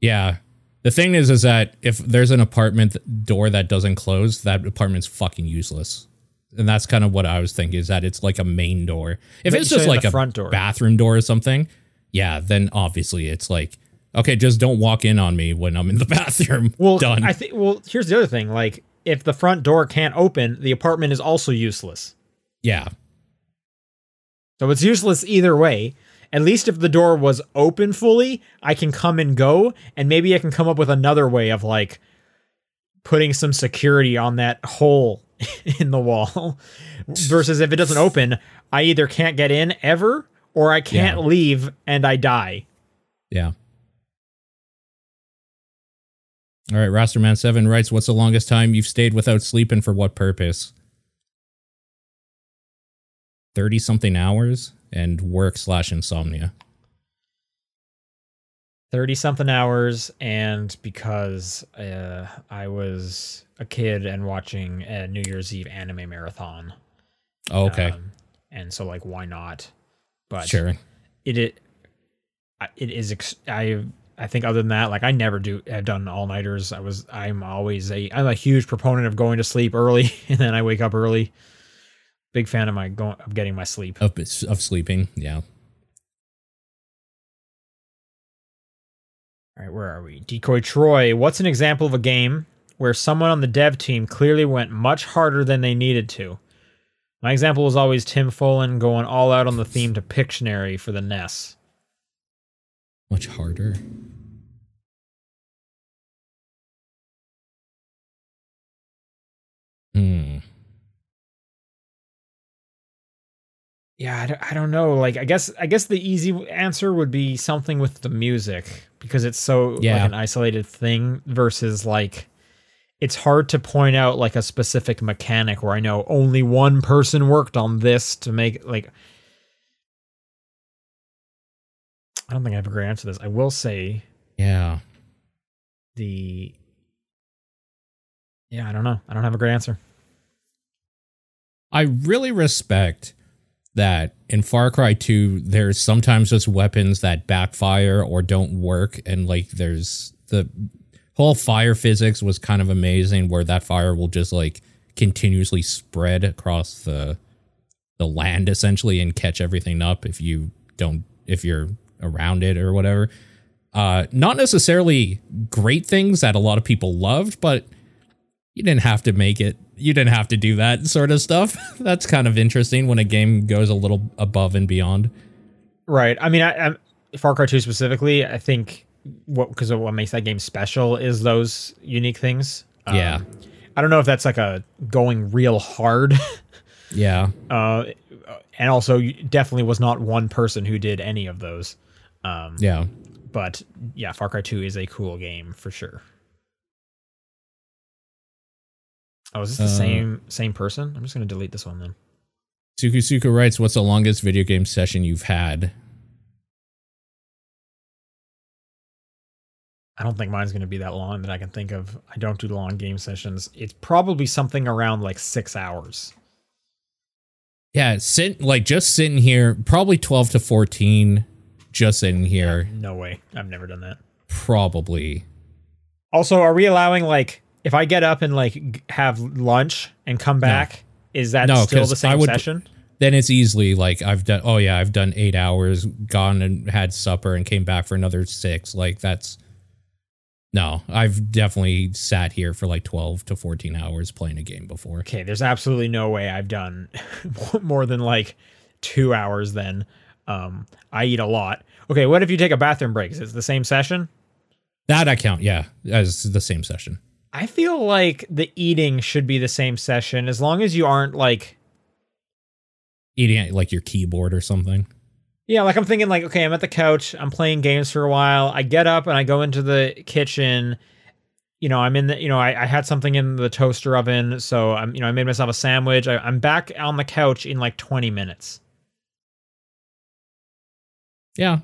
Yeah. The thing is, is that if there's an apartment door that doesn't close, that apartment's fucking useless and that's kind of what I was thinking is that it's like a main door. If but it's just like a front door. bathroom door or something, yeah, then obviously it's like okay, just don't walk in on me when I'm in the *laughs* bathroom. Well, done. I think. Well, here's the other thing: like if the front door can't open, the apartment is also useless. Yeah. So it's useless either way. At least if the door was open fully, I can come and go, and maybe I can come up with another way of like putting some security on that hole *laughs* in the wall versus if it doesn't open, I either can't get in ever or I can't yeah. leave and I die. Yeah. All right, Rosterman7 writes, What's the longest time you've stayed without sleep and for what purpose? 30 something hours and work slash insomnia. 30 something hours and because uh, I was a kid and watching a New Year's Eve anime marathon. Oh, okay. Um, and so like why not? But sure. It, it it is. Ex- I I think other than that, like I never do have done all nighters. I was I'm always a I'm a huge proponent of going to sleep early *laughs* and then I wake up early. Big fan of my going of getting my sleep. Of, of sleeping. Yeah. All right, where are we? Decoy Troy. What's an example of a game where someone on the dev team clearly went much harder than they needed to? My example was always Tim Follin going all out on the theme to Pictionary for the NES. Much harder. Yeah, I don't, I don't know. Like, I guess I guess the easy answer would be something with the music because it's so Yeah. like an isolated thing versus like it's hard to point out like a specific mechanic where I know only one person worked on this to make like I don't think I have a great answer to this. I will say Yeah. the Yeah, I don't know. I don't have a great answer. I really respect that in Far Cry 2, there's sometimes just weapons that backfire or don't work. And like there's the whole fire physics was kind of amazing where that fire will just like continuously spread across the the land essentially and catch everything up if you don't if you're around it or whatever. Uh not necessarily great things that a lot of people loved, but you didn't have to make it you didn't have to do that sort of stuff *laughs* that's kind of interesting when a game goes a little above and beyond Right. I mean, I, I Far Cry 2 specifically, I think what because what makes that game special is those unique things. Um, Yeah. I don't know if that's like a going real hard. *laughs* yeah uh, and also, definitely was not one person who did any of those. Um, yeah But yeah, Far Cry 2 is a cool game for sure. Oh, is this the Uh, same same person? I'm just gonna delete this one then. sukusuka writes what's the longest video game session you've had I don't think mine's going to be that long that I can think of. I don't do long game sessions. It's probably something around like six hours. yeah sit like just sitting here probably 12 to 14 just sitting here No way. I've never done that. probably Also, are we allowing like if I get up and like have lunch and come back, is that No, still the same I would- session? then it's easily like I've done oh yeah I've done 8 hours gone and had supper and came back for another 6 like that's no I've definitely sat here for like 12 to 14 hours playing a game before Okay, there's absolutely no way I've done *laughs* more than like two hours. Then um, I eat a lot. Okay, what if you take a bathroom break? Is it the same session? that I count yeah as the same session I feel like the eating should be the same session as long as you aren't like eating at like your keyboard or something Yeah, like I'm thinking like, okay, I'm at the couch, I'm playing games for a while. I get up and I go into the kitchen. You know, I'm in the, you know, I, I had something in the toaster oven, so I'm, you know, I made myself a sandwich. I, I'm back on the couch in like 20 minutes. Yeah,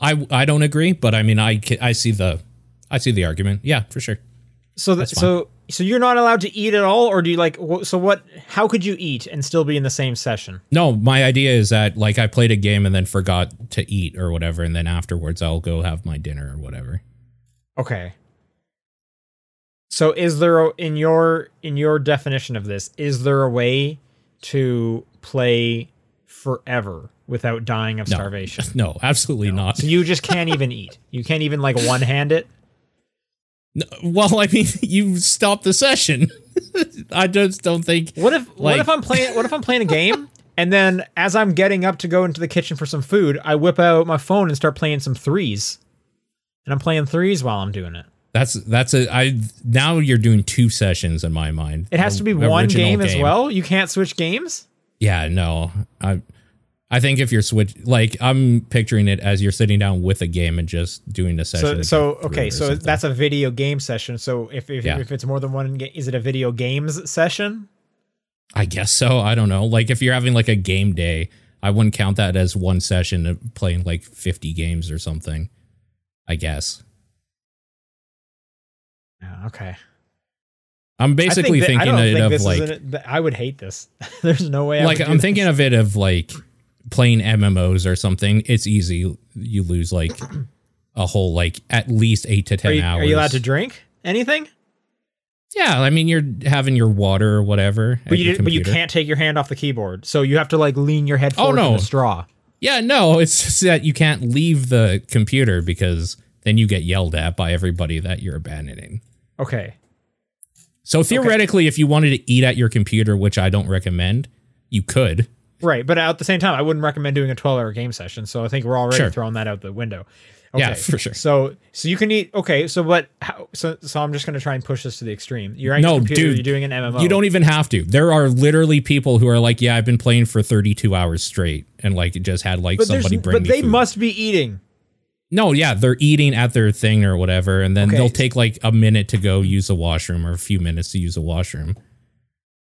I I don't agree, but I mean I I see the I see the argument. Yeah, for sure. So, that, so, so you're not allowed to eat at all, or do you like? wh- So what? How could you eat and still be in the same session? No, my idea is that like I played a game and then forgot to eat or whatever, and then afterwards I'll go have my dinner or whatever. Okay. So is there a, in your in your definition of this is there a way to play forever without dying of No. starvation? *laughs* No, absolutely not. So you just can't even eat. You can't even like *laughs* one hand it. Well, I mean, *laughs* you stop the session. *laughs* I just don't think. What if what if I'm playing what if I'm playing a game and then as I'm getting up to go into the kitchen for some food, I whip out my phone and start playing some threes. And I'm playing threes while I'm doing it. That's that's a I now you're doing two sessions in my mind. It has to be one original game, as well. You can't switch games? Yeah, no. I I think if you're switch like I'm picturing it as you're sitting down with a game and just doing the session. so through okay, so something. that's a video game session. So if if, Yeah. if it's more than one is it a video games session? I guess so. I don't know. Like if you're having like a game day, I wouldn't count that as one session of playing like 50 games or something. I guess. Okay. I'm basically think that- thinking think of like an- I would hate this. *laughs* There's no way. I like I'm thinking this. of it of like playing MMOs or something, it's easy. You lose like a whole like at least eight to ten Are you, hours. are you allowed to drink anything? Yeah, I mean you're having your water or whatever. But you but you can't take your hand off the keyboard, so you have to like lean your head Oh, forward to no. the straw. Yeah, no, it's just that you can't leave the computer because then you get yelled at by everybody that you're abandoning. Okay. So theoretically, if you wanted to eat at your computer, which I don't recommend, you could. Right, but at the same time, I wouldn't recommend doing a 12-hour game session. So I think we're already Sure. throwing that out the window. Okay. Yeah, for sure. So, so you can eat. Okay, so what? How, so, so I'm just gonna try and push this to the extreme. You're on No, your computer. dude, You're doing an MMO. You don't even have to. There are literally people who are like, "Yeah, I've been playing for 32 hours straight," and like just had like But, somebody bring but they food. must be eating. No, yeah, they're eating at their thing or whatever, and then Okay. they'll take like a minute to go use a washroom or a few minutes to use a washroom.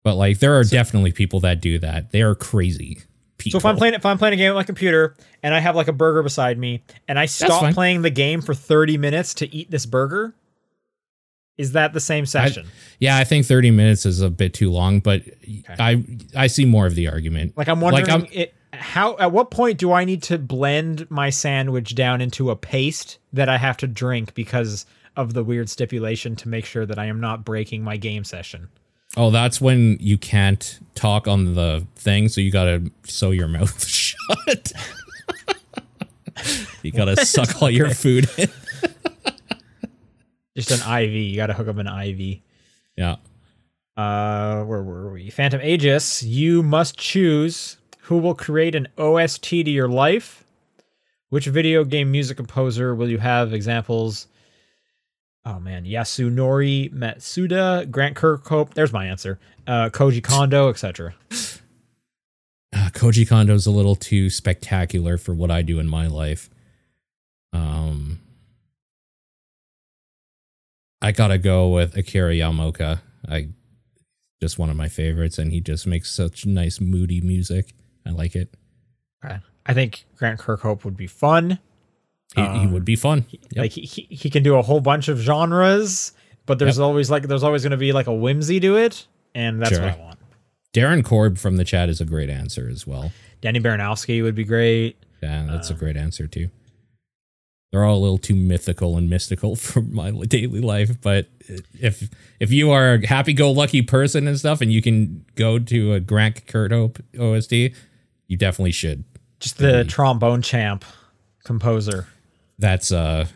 But like, there are definitely people that do that. They are crazy people. So if I'm playing, if I'm playing a game on my computer and I have like a burger beside me, and I stop playing the game for 30 minutes to eat this burger, is that the same session? yeah, I think 30 minutes is a bit too long, but I I see more of the argument. like I'm wondering, I'm- it, how at what point do I need to blend my sandwich down into a paste that I have to drink because of the weird stipulation to make sure that I am not breaking my game session? Oh, that's when you can't talk on the thing, so you gotta sew your mouth *laughs* shut. you gotta suck all your food in. Just an IV. You got to hook up an IV. Yeah. Uh, where were we? Phantom Aegis. You must choose who will create an OST to your life. Which video game music composer will you have examples? Oh man, Yasunori Mitsuda, Grant Kirkhope. There's my answer. Uh, Koji Kondo, etc. Uh, Koji Kondo's a little too spectacular for what I do in my life. Um, I gotta go with Akira Yamaoka. I just one of my favorites, and he just makes such nice moody music. I like it. I think Grant Kirkhope would be fun. He, he would be fun. Yep. Like he, he can do a whole bunch of genres, but there's always like there's always going to be like a whimsy to it, and that's Sure. what I want. Darren Korb from the chat is a great answer as well. Danny Baranowski would be great. Yeah, that's Uh. a great answer too. They're all a little too mythical and mystical *laughs* for my daily life, but if if you are a happy-go-lucky person and stuff, and you can go to a Grant Kirkhope OST, you definitely should. Just the trombone champ composer. That's uh,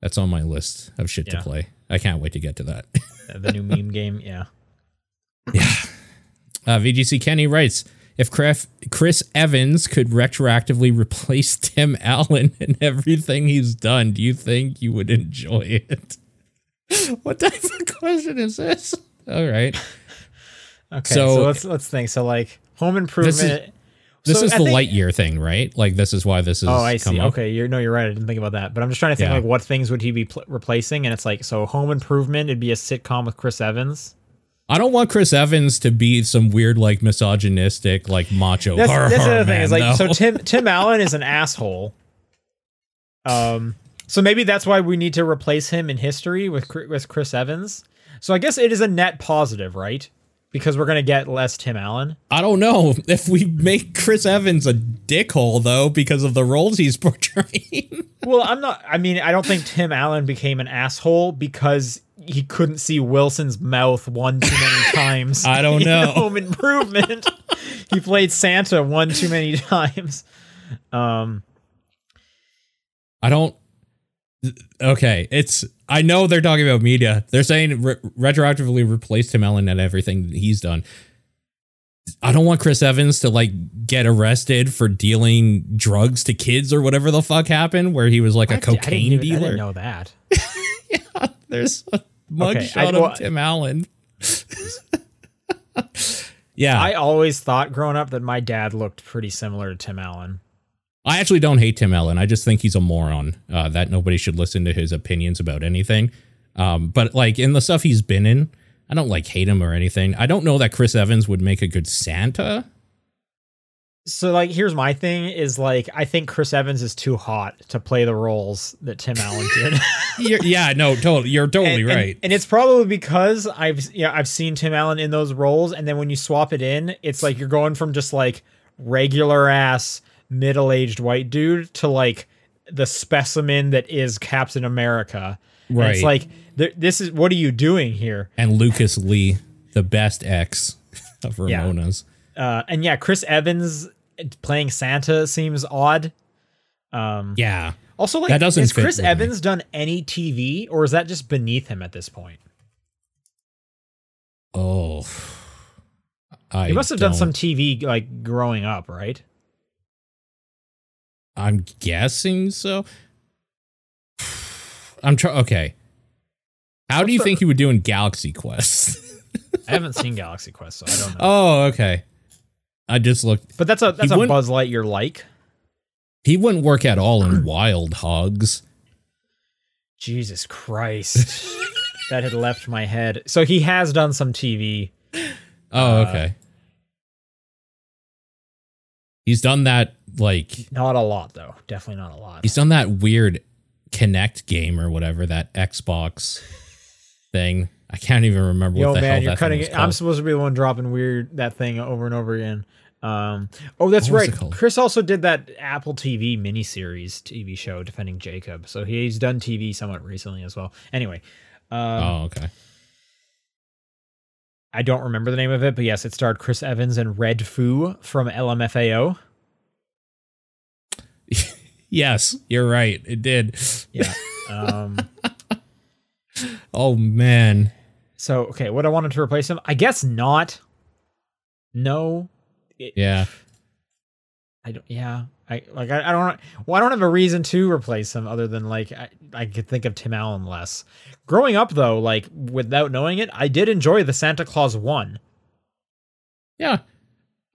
that's on my list of shit Yeah. to play. I can't wait to get to that. *laughs* The new meme game. Yeah. Yeah. Uh, VGC Kenny writes If Chris, Chris Evans could retroactively *laughs* replace Tim Allen in everything he's done, do you think you would enjoy it? *laughs* what type of question is this? All right. Okay. So- So, let's let's think. So like home improvement. This So is I the think- Lightyear thing, right? Like, this is why this is. Oh, I see. up. Okay, you're no, you're right. I didn't think about that. But I'm just trying to think Yeah. like what things would he be pl- replacing? And it's like so home improvement. It'd be a sitcom with Chris Evans. I don't want Chris Evans to be some weird, like, misogynistic, like, macho. That's, har, that's the har other thing. Is like man, so. *laughs* Tim Tim Allen is an asshole. Um. So maybe that's why we need to replace him in history with with Chris Evans. So I guess it is a net positive, right? Because we're gonna get less Tim Allen. I don't know *laughs* if we make Chris Evans a dickhole, though, because of the roles he's *laughs* portraying. Well, I'm not. I mean, I don't think Tim Allen became an asshole because he couldn't see Wilson's mouth one too many *laughs* times. I don't know. Home Improvement. he played Santa one too many times. Um. I don't. Okay, it's. I know they're talking about media. They're saying re- retroactively replace Tim Allen and everything that he's done. I don't want Chris Evans to like get arrested for dealing drugs to kids or whatever the fuck happened, where he was like a I I cocaine I dealer. didn't know that. *laughs* yeah, There's a mugshot I- well, of Tim Allen. *laughs* yeah, I I, always thought growing up that my dad looked pretty similar to Tim Allen. Actually don't hate Tim Allen. I just think he's a moron. Uh, that nobody should listen to his opinions about anything. Um, but like in the stuff he's been in, I don't like hate him or anything. I don't know that Chris Evans would make a good Santa. So like here's my thing is like I think Chris Evans is too hot to play the roles that Tim Allen did. *laughs* *laughs* Yeah, no, totally. You're totally and, and- right. And, it's probably because I've yeah, I've seen Tim Allen in those roles and then when you swap it in, it's like you're going from just like regular ass middle aged white dude to like the specimen that is Captain America. And it's like th- this is what are you doing here? And Lucas Lee, the best ex of Yeah. Ramona's. Uh, and yeah, Chris Evans playing Santa seems odd. Um, Yeah. Also, like, That doesn't has Chris. Evans done any TV, or is that just beneath him at this point? Oh. I He must have done don't- some TV like growing up, right? I'm guessing so. I'm trying. Okay. How do you What's think he would do in Galaxy Quest? I haven't seen Galaxy Quest, so I don't know. oh, okay. I just looked. but that's a that's a Buzz Lightyear like. He wouldn't work at all in Wild Hogs. Jesus Christ, *laughs* that had left my head. So he has done some TV. Oh, Uh, okay. He's done that like Not a lot though. Definitely not a lot. he's done that weird Kinect game or whatever that Xbox thing. I can't even remember Yo what the man, hell you're that cutting it. I'm supposed to be the one dropping weird that thing over and over again. Um, oh, that's What right. Chris also did that Apple TV miniseries TV show defending Jacob. So he's done TV somewhat recently as well. Anyway, um, oh, okay. I don't remember the name of it, but yes, it starred Chris Evans and Redfoo from LMFAO. *laughs* Yes, you're right. It did. Yeah. Um, *laughs* Oh man. so okay, what I wanted to replace him? I guess not. No, Yeah. I don't. Yeah, I like. I, I don't. Well, I don't have a reason to replace him other than like I, I could think of Tim Allen less. Growing up though, like without knowing it, I did enjoy the Santa Claus one. Yeah.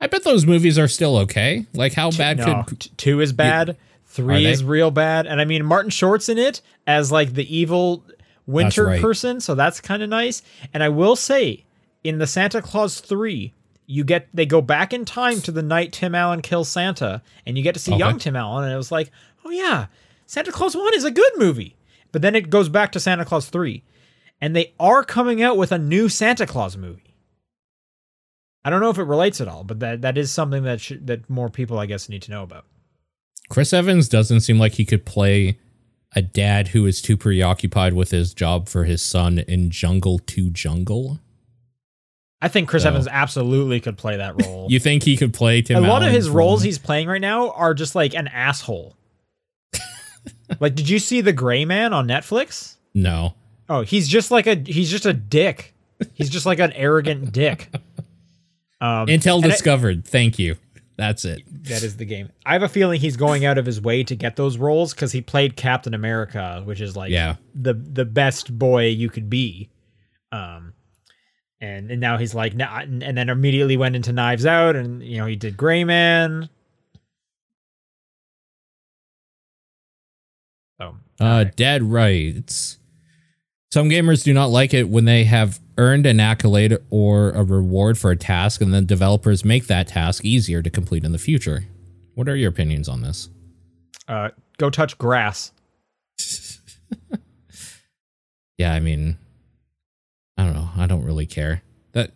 I bet those movies are still okay. Like how bad no, could t- two is bad. Three is real bad, and I mean Martin Short's in it as like the evil winter right. person, so that's kind of nice. And I will say, in the Santa Claus three, you get they go back in time to the night Tim Allen kills Santa, and you get to see Okay. young Tim Allen, and it was like, oh yeah, Santa Claus one is a good movie. But then it goes back to Santa Claus three, and they are coming out with a new Santa Claus movie. I don't know if it relates at all, but that that is something that should, that more people I guess need to know about. Chris Evans doesn't seem like he could play a dad who is too preoccupied with his job for his son in Jungle to Jungle. I think Chris So- Evans absolutely could play that *laughs* role. You think he could play Tim a lot of his from- roles he's playing right now are just like an asshole. *laughs* like, did you see The Gray Man on Netflix? No. Oh, he's just like a he's just a dick. He's just like an arrogant dick. *laughs* Um, Intel and I- discovered. Thank you. That's it. that is the game. I have a feeling he's going out of his way to get those roles because he played Captain America, which is like Yeah. the the best boy you could be. Um, and and now he's like, now, and and then immediately went into Knives Out, and you know he did Gray Man. Oh, Uh, dead right. Some gamers do not like it when they have earned an accolade or a reward for a task, and then developers make that task easier to complete in the future. What are your opinions on this? uh, go touch grass. *laughs* Yeah, I mean, I don't know. I don't really care. That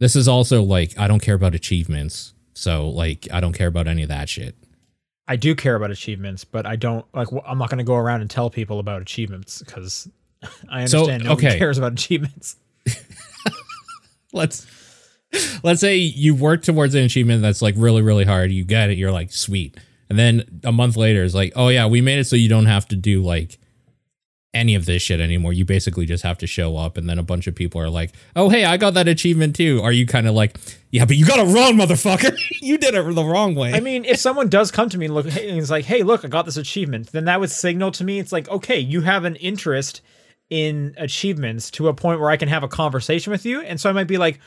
this is also like I don't care about achievements, so like I don't care about any of that shit. I do care about achievements, but I don't like. I'm not going to go around and tell people about achievements because *laughs* I So, understand nobody okay. cares about achievements. *laughs* Let's let's say you work towards an achievement that's like really really hard. You get it. You're like sweet, and then a month later it's like, oh yeah, we made it so you don't have to do like any of this shit anymore. You basically just have to show up, and then a bunch of people are like, oh hey, I got that achievement too. Are you kind of like, yeah, but you got it wrong, motherfucker. *laughs* you did it the wrong way. I mean, if someone does come to me and look, and it's like, "Hey, look, I got this achievement," then that would signal to me it's like, okay, you have an interest in achievements to a point where I can have a conversation with you, and so I might be like,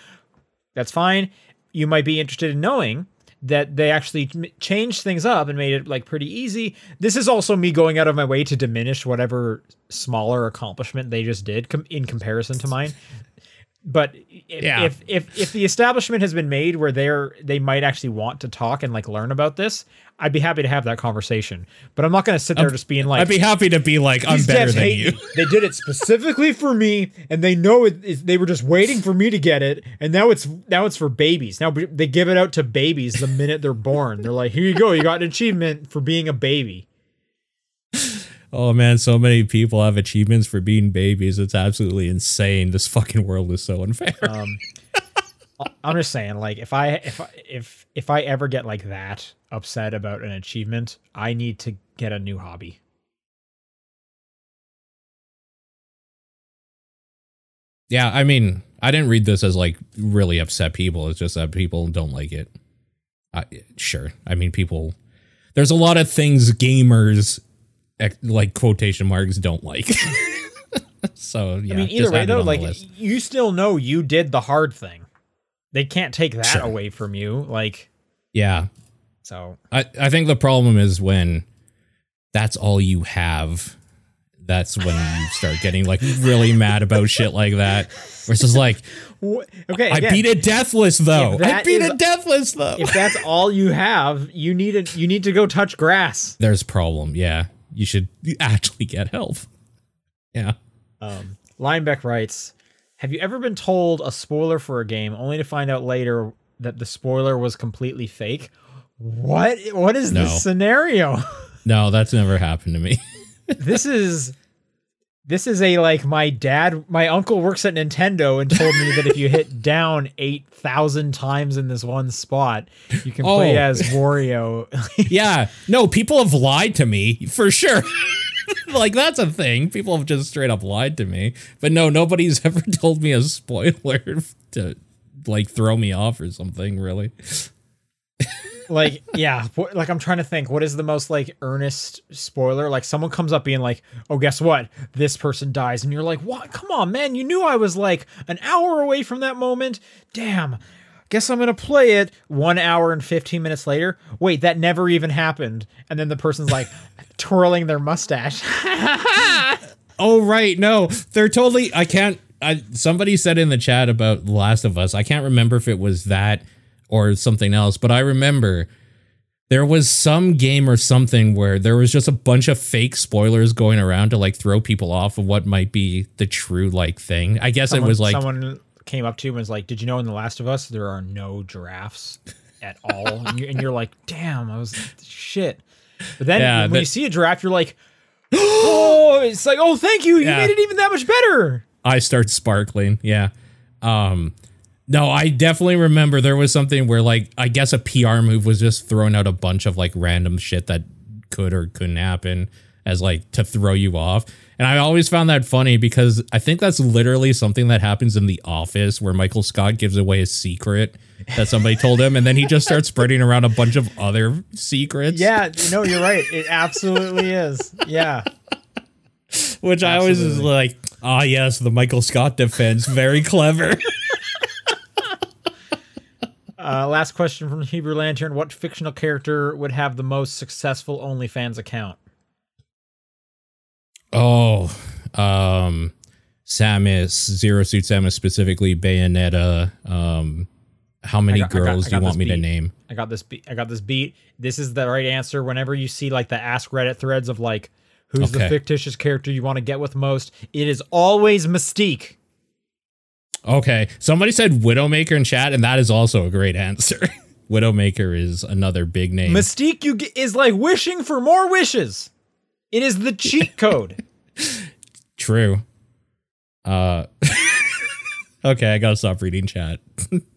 "That's fine." You might be interested in knowing that they actually changed things up and made it like pretty easy. This is also me going out of my way to diminish whatever smaller accomplishment they just did com- in comparison to mine. But if, Yeah. if if if the establishment has been made where they're they might actually want to talk and like learn about this, I'd be happy to have that conversation. But I'm not going to sit there just being like, I'd be happy to be like, I'm better than you. They did it specifically for me, and they know it is. They were just waiting for me to get it, and now it's now it's for babies. Now they give it out to babies the minute they're born. They're like, here you go, you got an achievement for being a baby. Oh man, so many people have achievements for being babies. It's absolutely insane. This fucking world is so unfair. Um, I'm just saying, like, if I if I- if if I ever get like that upset about an achievement, I need to get a new hobby. yeah, I mean, I didn't read this as like really upset people. It's just that people don't like it. I, sure. I mean, people. There's a lot of things gamers, ec- like quotation marks, don't like. *laughs* so yeah. I mean, either way though, like you still know you did the hard thing. They can't take that Sure. away from you. Like, yeah, so I, I think the problem is when that's all you have. That's when you start getting like really mad about shit like that. Where it's just like, *laughs* okay, I again, beat a deathless though. I beat is- a deathless though. if that's all you have, you need it. You need to go touch grass. There's problem. Yeah, you should *laughs* actually get help. Yeah. Um, Linebeck writes, "Have you ever been told a spoiler for a game only to find out later that the spoiler was completely fake? What? What is No. this scenario? No, that's never happened to me. *laughs* this is." This is a like my dad, my uncle works at Nintendo and told me that if you hit *laughs* down 8,000 times in this one spot, you can play Oh. as Wario. *laughs* yeah. No, people have lied to me for sure. *laughs* like that's a thing. People have just straight up lied to me. But no, nobody's ever told me a spoiler to like throw me off or something, really. Like yeah what, like i'm trying to think what is the most like earnest spoiler? Like someone comes up being like oh guess what? This person dies. And you're like what? Come on man. You knew i was like an hour away from that moment? Damn. Guess i'm gonna play it one hour and 15 minutes later. Wait that never even happened. And then the person's like *laughs* twirling their mustache. *laughs* Oh right, no, they're totally. I can't. I somebody said in the chat about The Last of Us. I can't remember if it was that or something else, but I remember there was some game or something where there was just a bunch of fake spoilers going around to like throw people off of what might be the true like thing. I guess someone, it was like someone came up to you and was like did you know in the last of us there are no giraffes at all *laughs* and, you, and you're like damn i was shit but then Yeah, when that- you see a giraffe you're like *gasps* oh it's like oh thank you you Yeah. made it even that much better I start sparkling. Yeah. Um no, I definitely remember there was something where like I guess a PR move was just throwing out a bunch of like random shit that could or couldn't happen as like to throw you off. And I always found that funny because I think that's literally something that happens in the office where Michael Scott gives away a secret that somebody told him and then he just starts spreading around a bunch of other secrets. yeah no you're right it absolutely is yeah Which I always is like, ah yes, the Michael Scott defense. Very clever. *laughs* uh, last question from hebrew lantern what fictional character would have the most successful onlyfans account Oh, um, Samus, Zero Suit Samus specifically, Bayonetta. Um, how many got- I got- girls I do you want me to name? I got this. Beat. I got this beat. This is the right answer. Whenever you see like the Ask Reddit threads of like, who's the fictitious character you want to get with most, it is always Mystique. Okay, somebody said Widowmaker in chat, and that is also a great answer. *laughs* Widowmaker is another big name. Mystique you get, is like wishing for more wishes. It is the cheat *laughs* code. True. Uh, *laughs* okay, I gotta stop reading chat.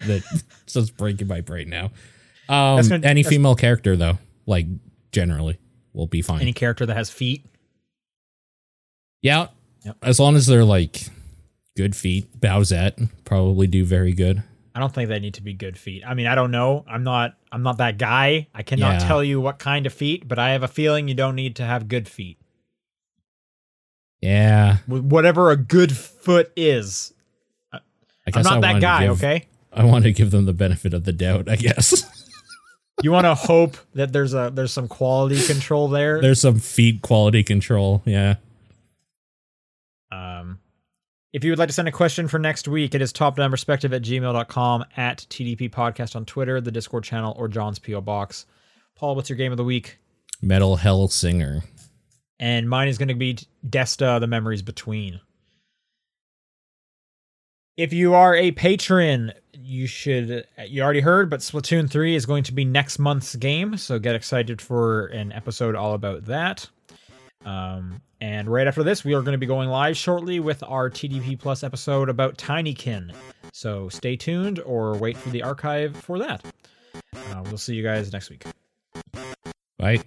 That's just breaking my brain now. Um, gonna- any female character though, like generally, will be fine. Any character that has feet. Yeah. Yep. As long as they're like good feet. Bowsette probably do very good. I don't think they need to be good feet. I mean, I don't know. I'm not. I'm not that guy. I cannot Yeah. tell you what kind of feet, but I have a feeling you don't need to have good feet. Yeah. Whatever a good foot is, uh, I I'm not I that guy. give- Okay. I want to give them the benefit of the doubt, I guess. *laughs* You want to hope that there's a there's some quality control there. There's some feet quality control. Yeah. If you would like to send a question for next week, it is topdownperspective at gmail.com, at TDP Podcast on Twitter, the Discord channel, or John's P.O. Box. Paul, what's your game of the week? Metal: Hellsinger. And mine is going to be Desta, The Memories Between. If you are a patron, you should, you already heard, but Splatoon 3 is going to be next month's game. So get excited for an episode all about that. Um, and right after this, we are going to be going live shortly with our TDP Plus episode about Tinykin. So stay tuned or wait for the archive for that. Uh, we'll see you guys next week. Bye.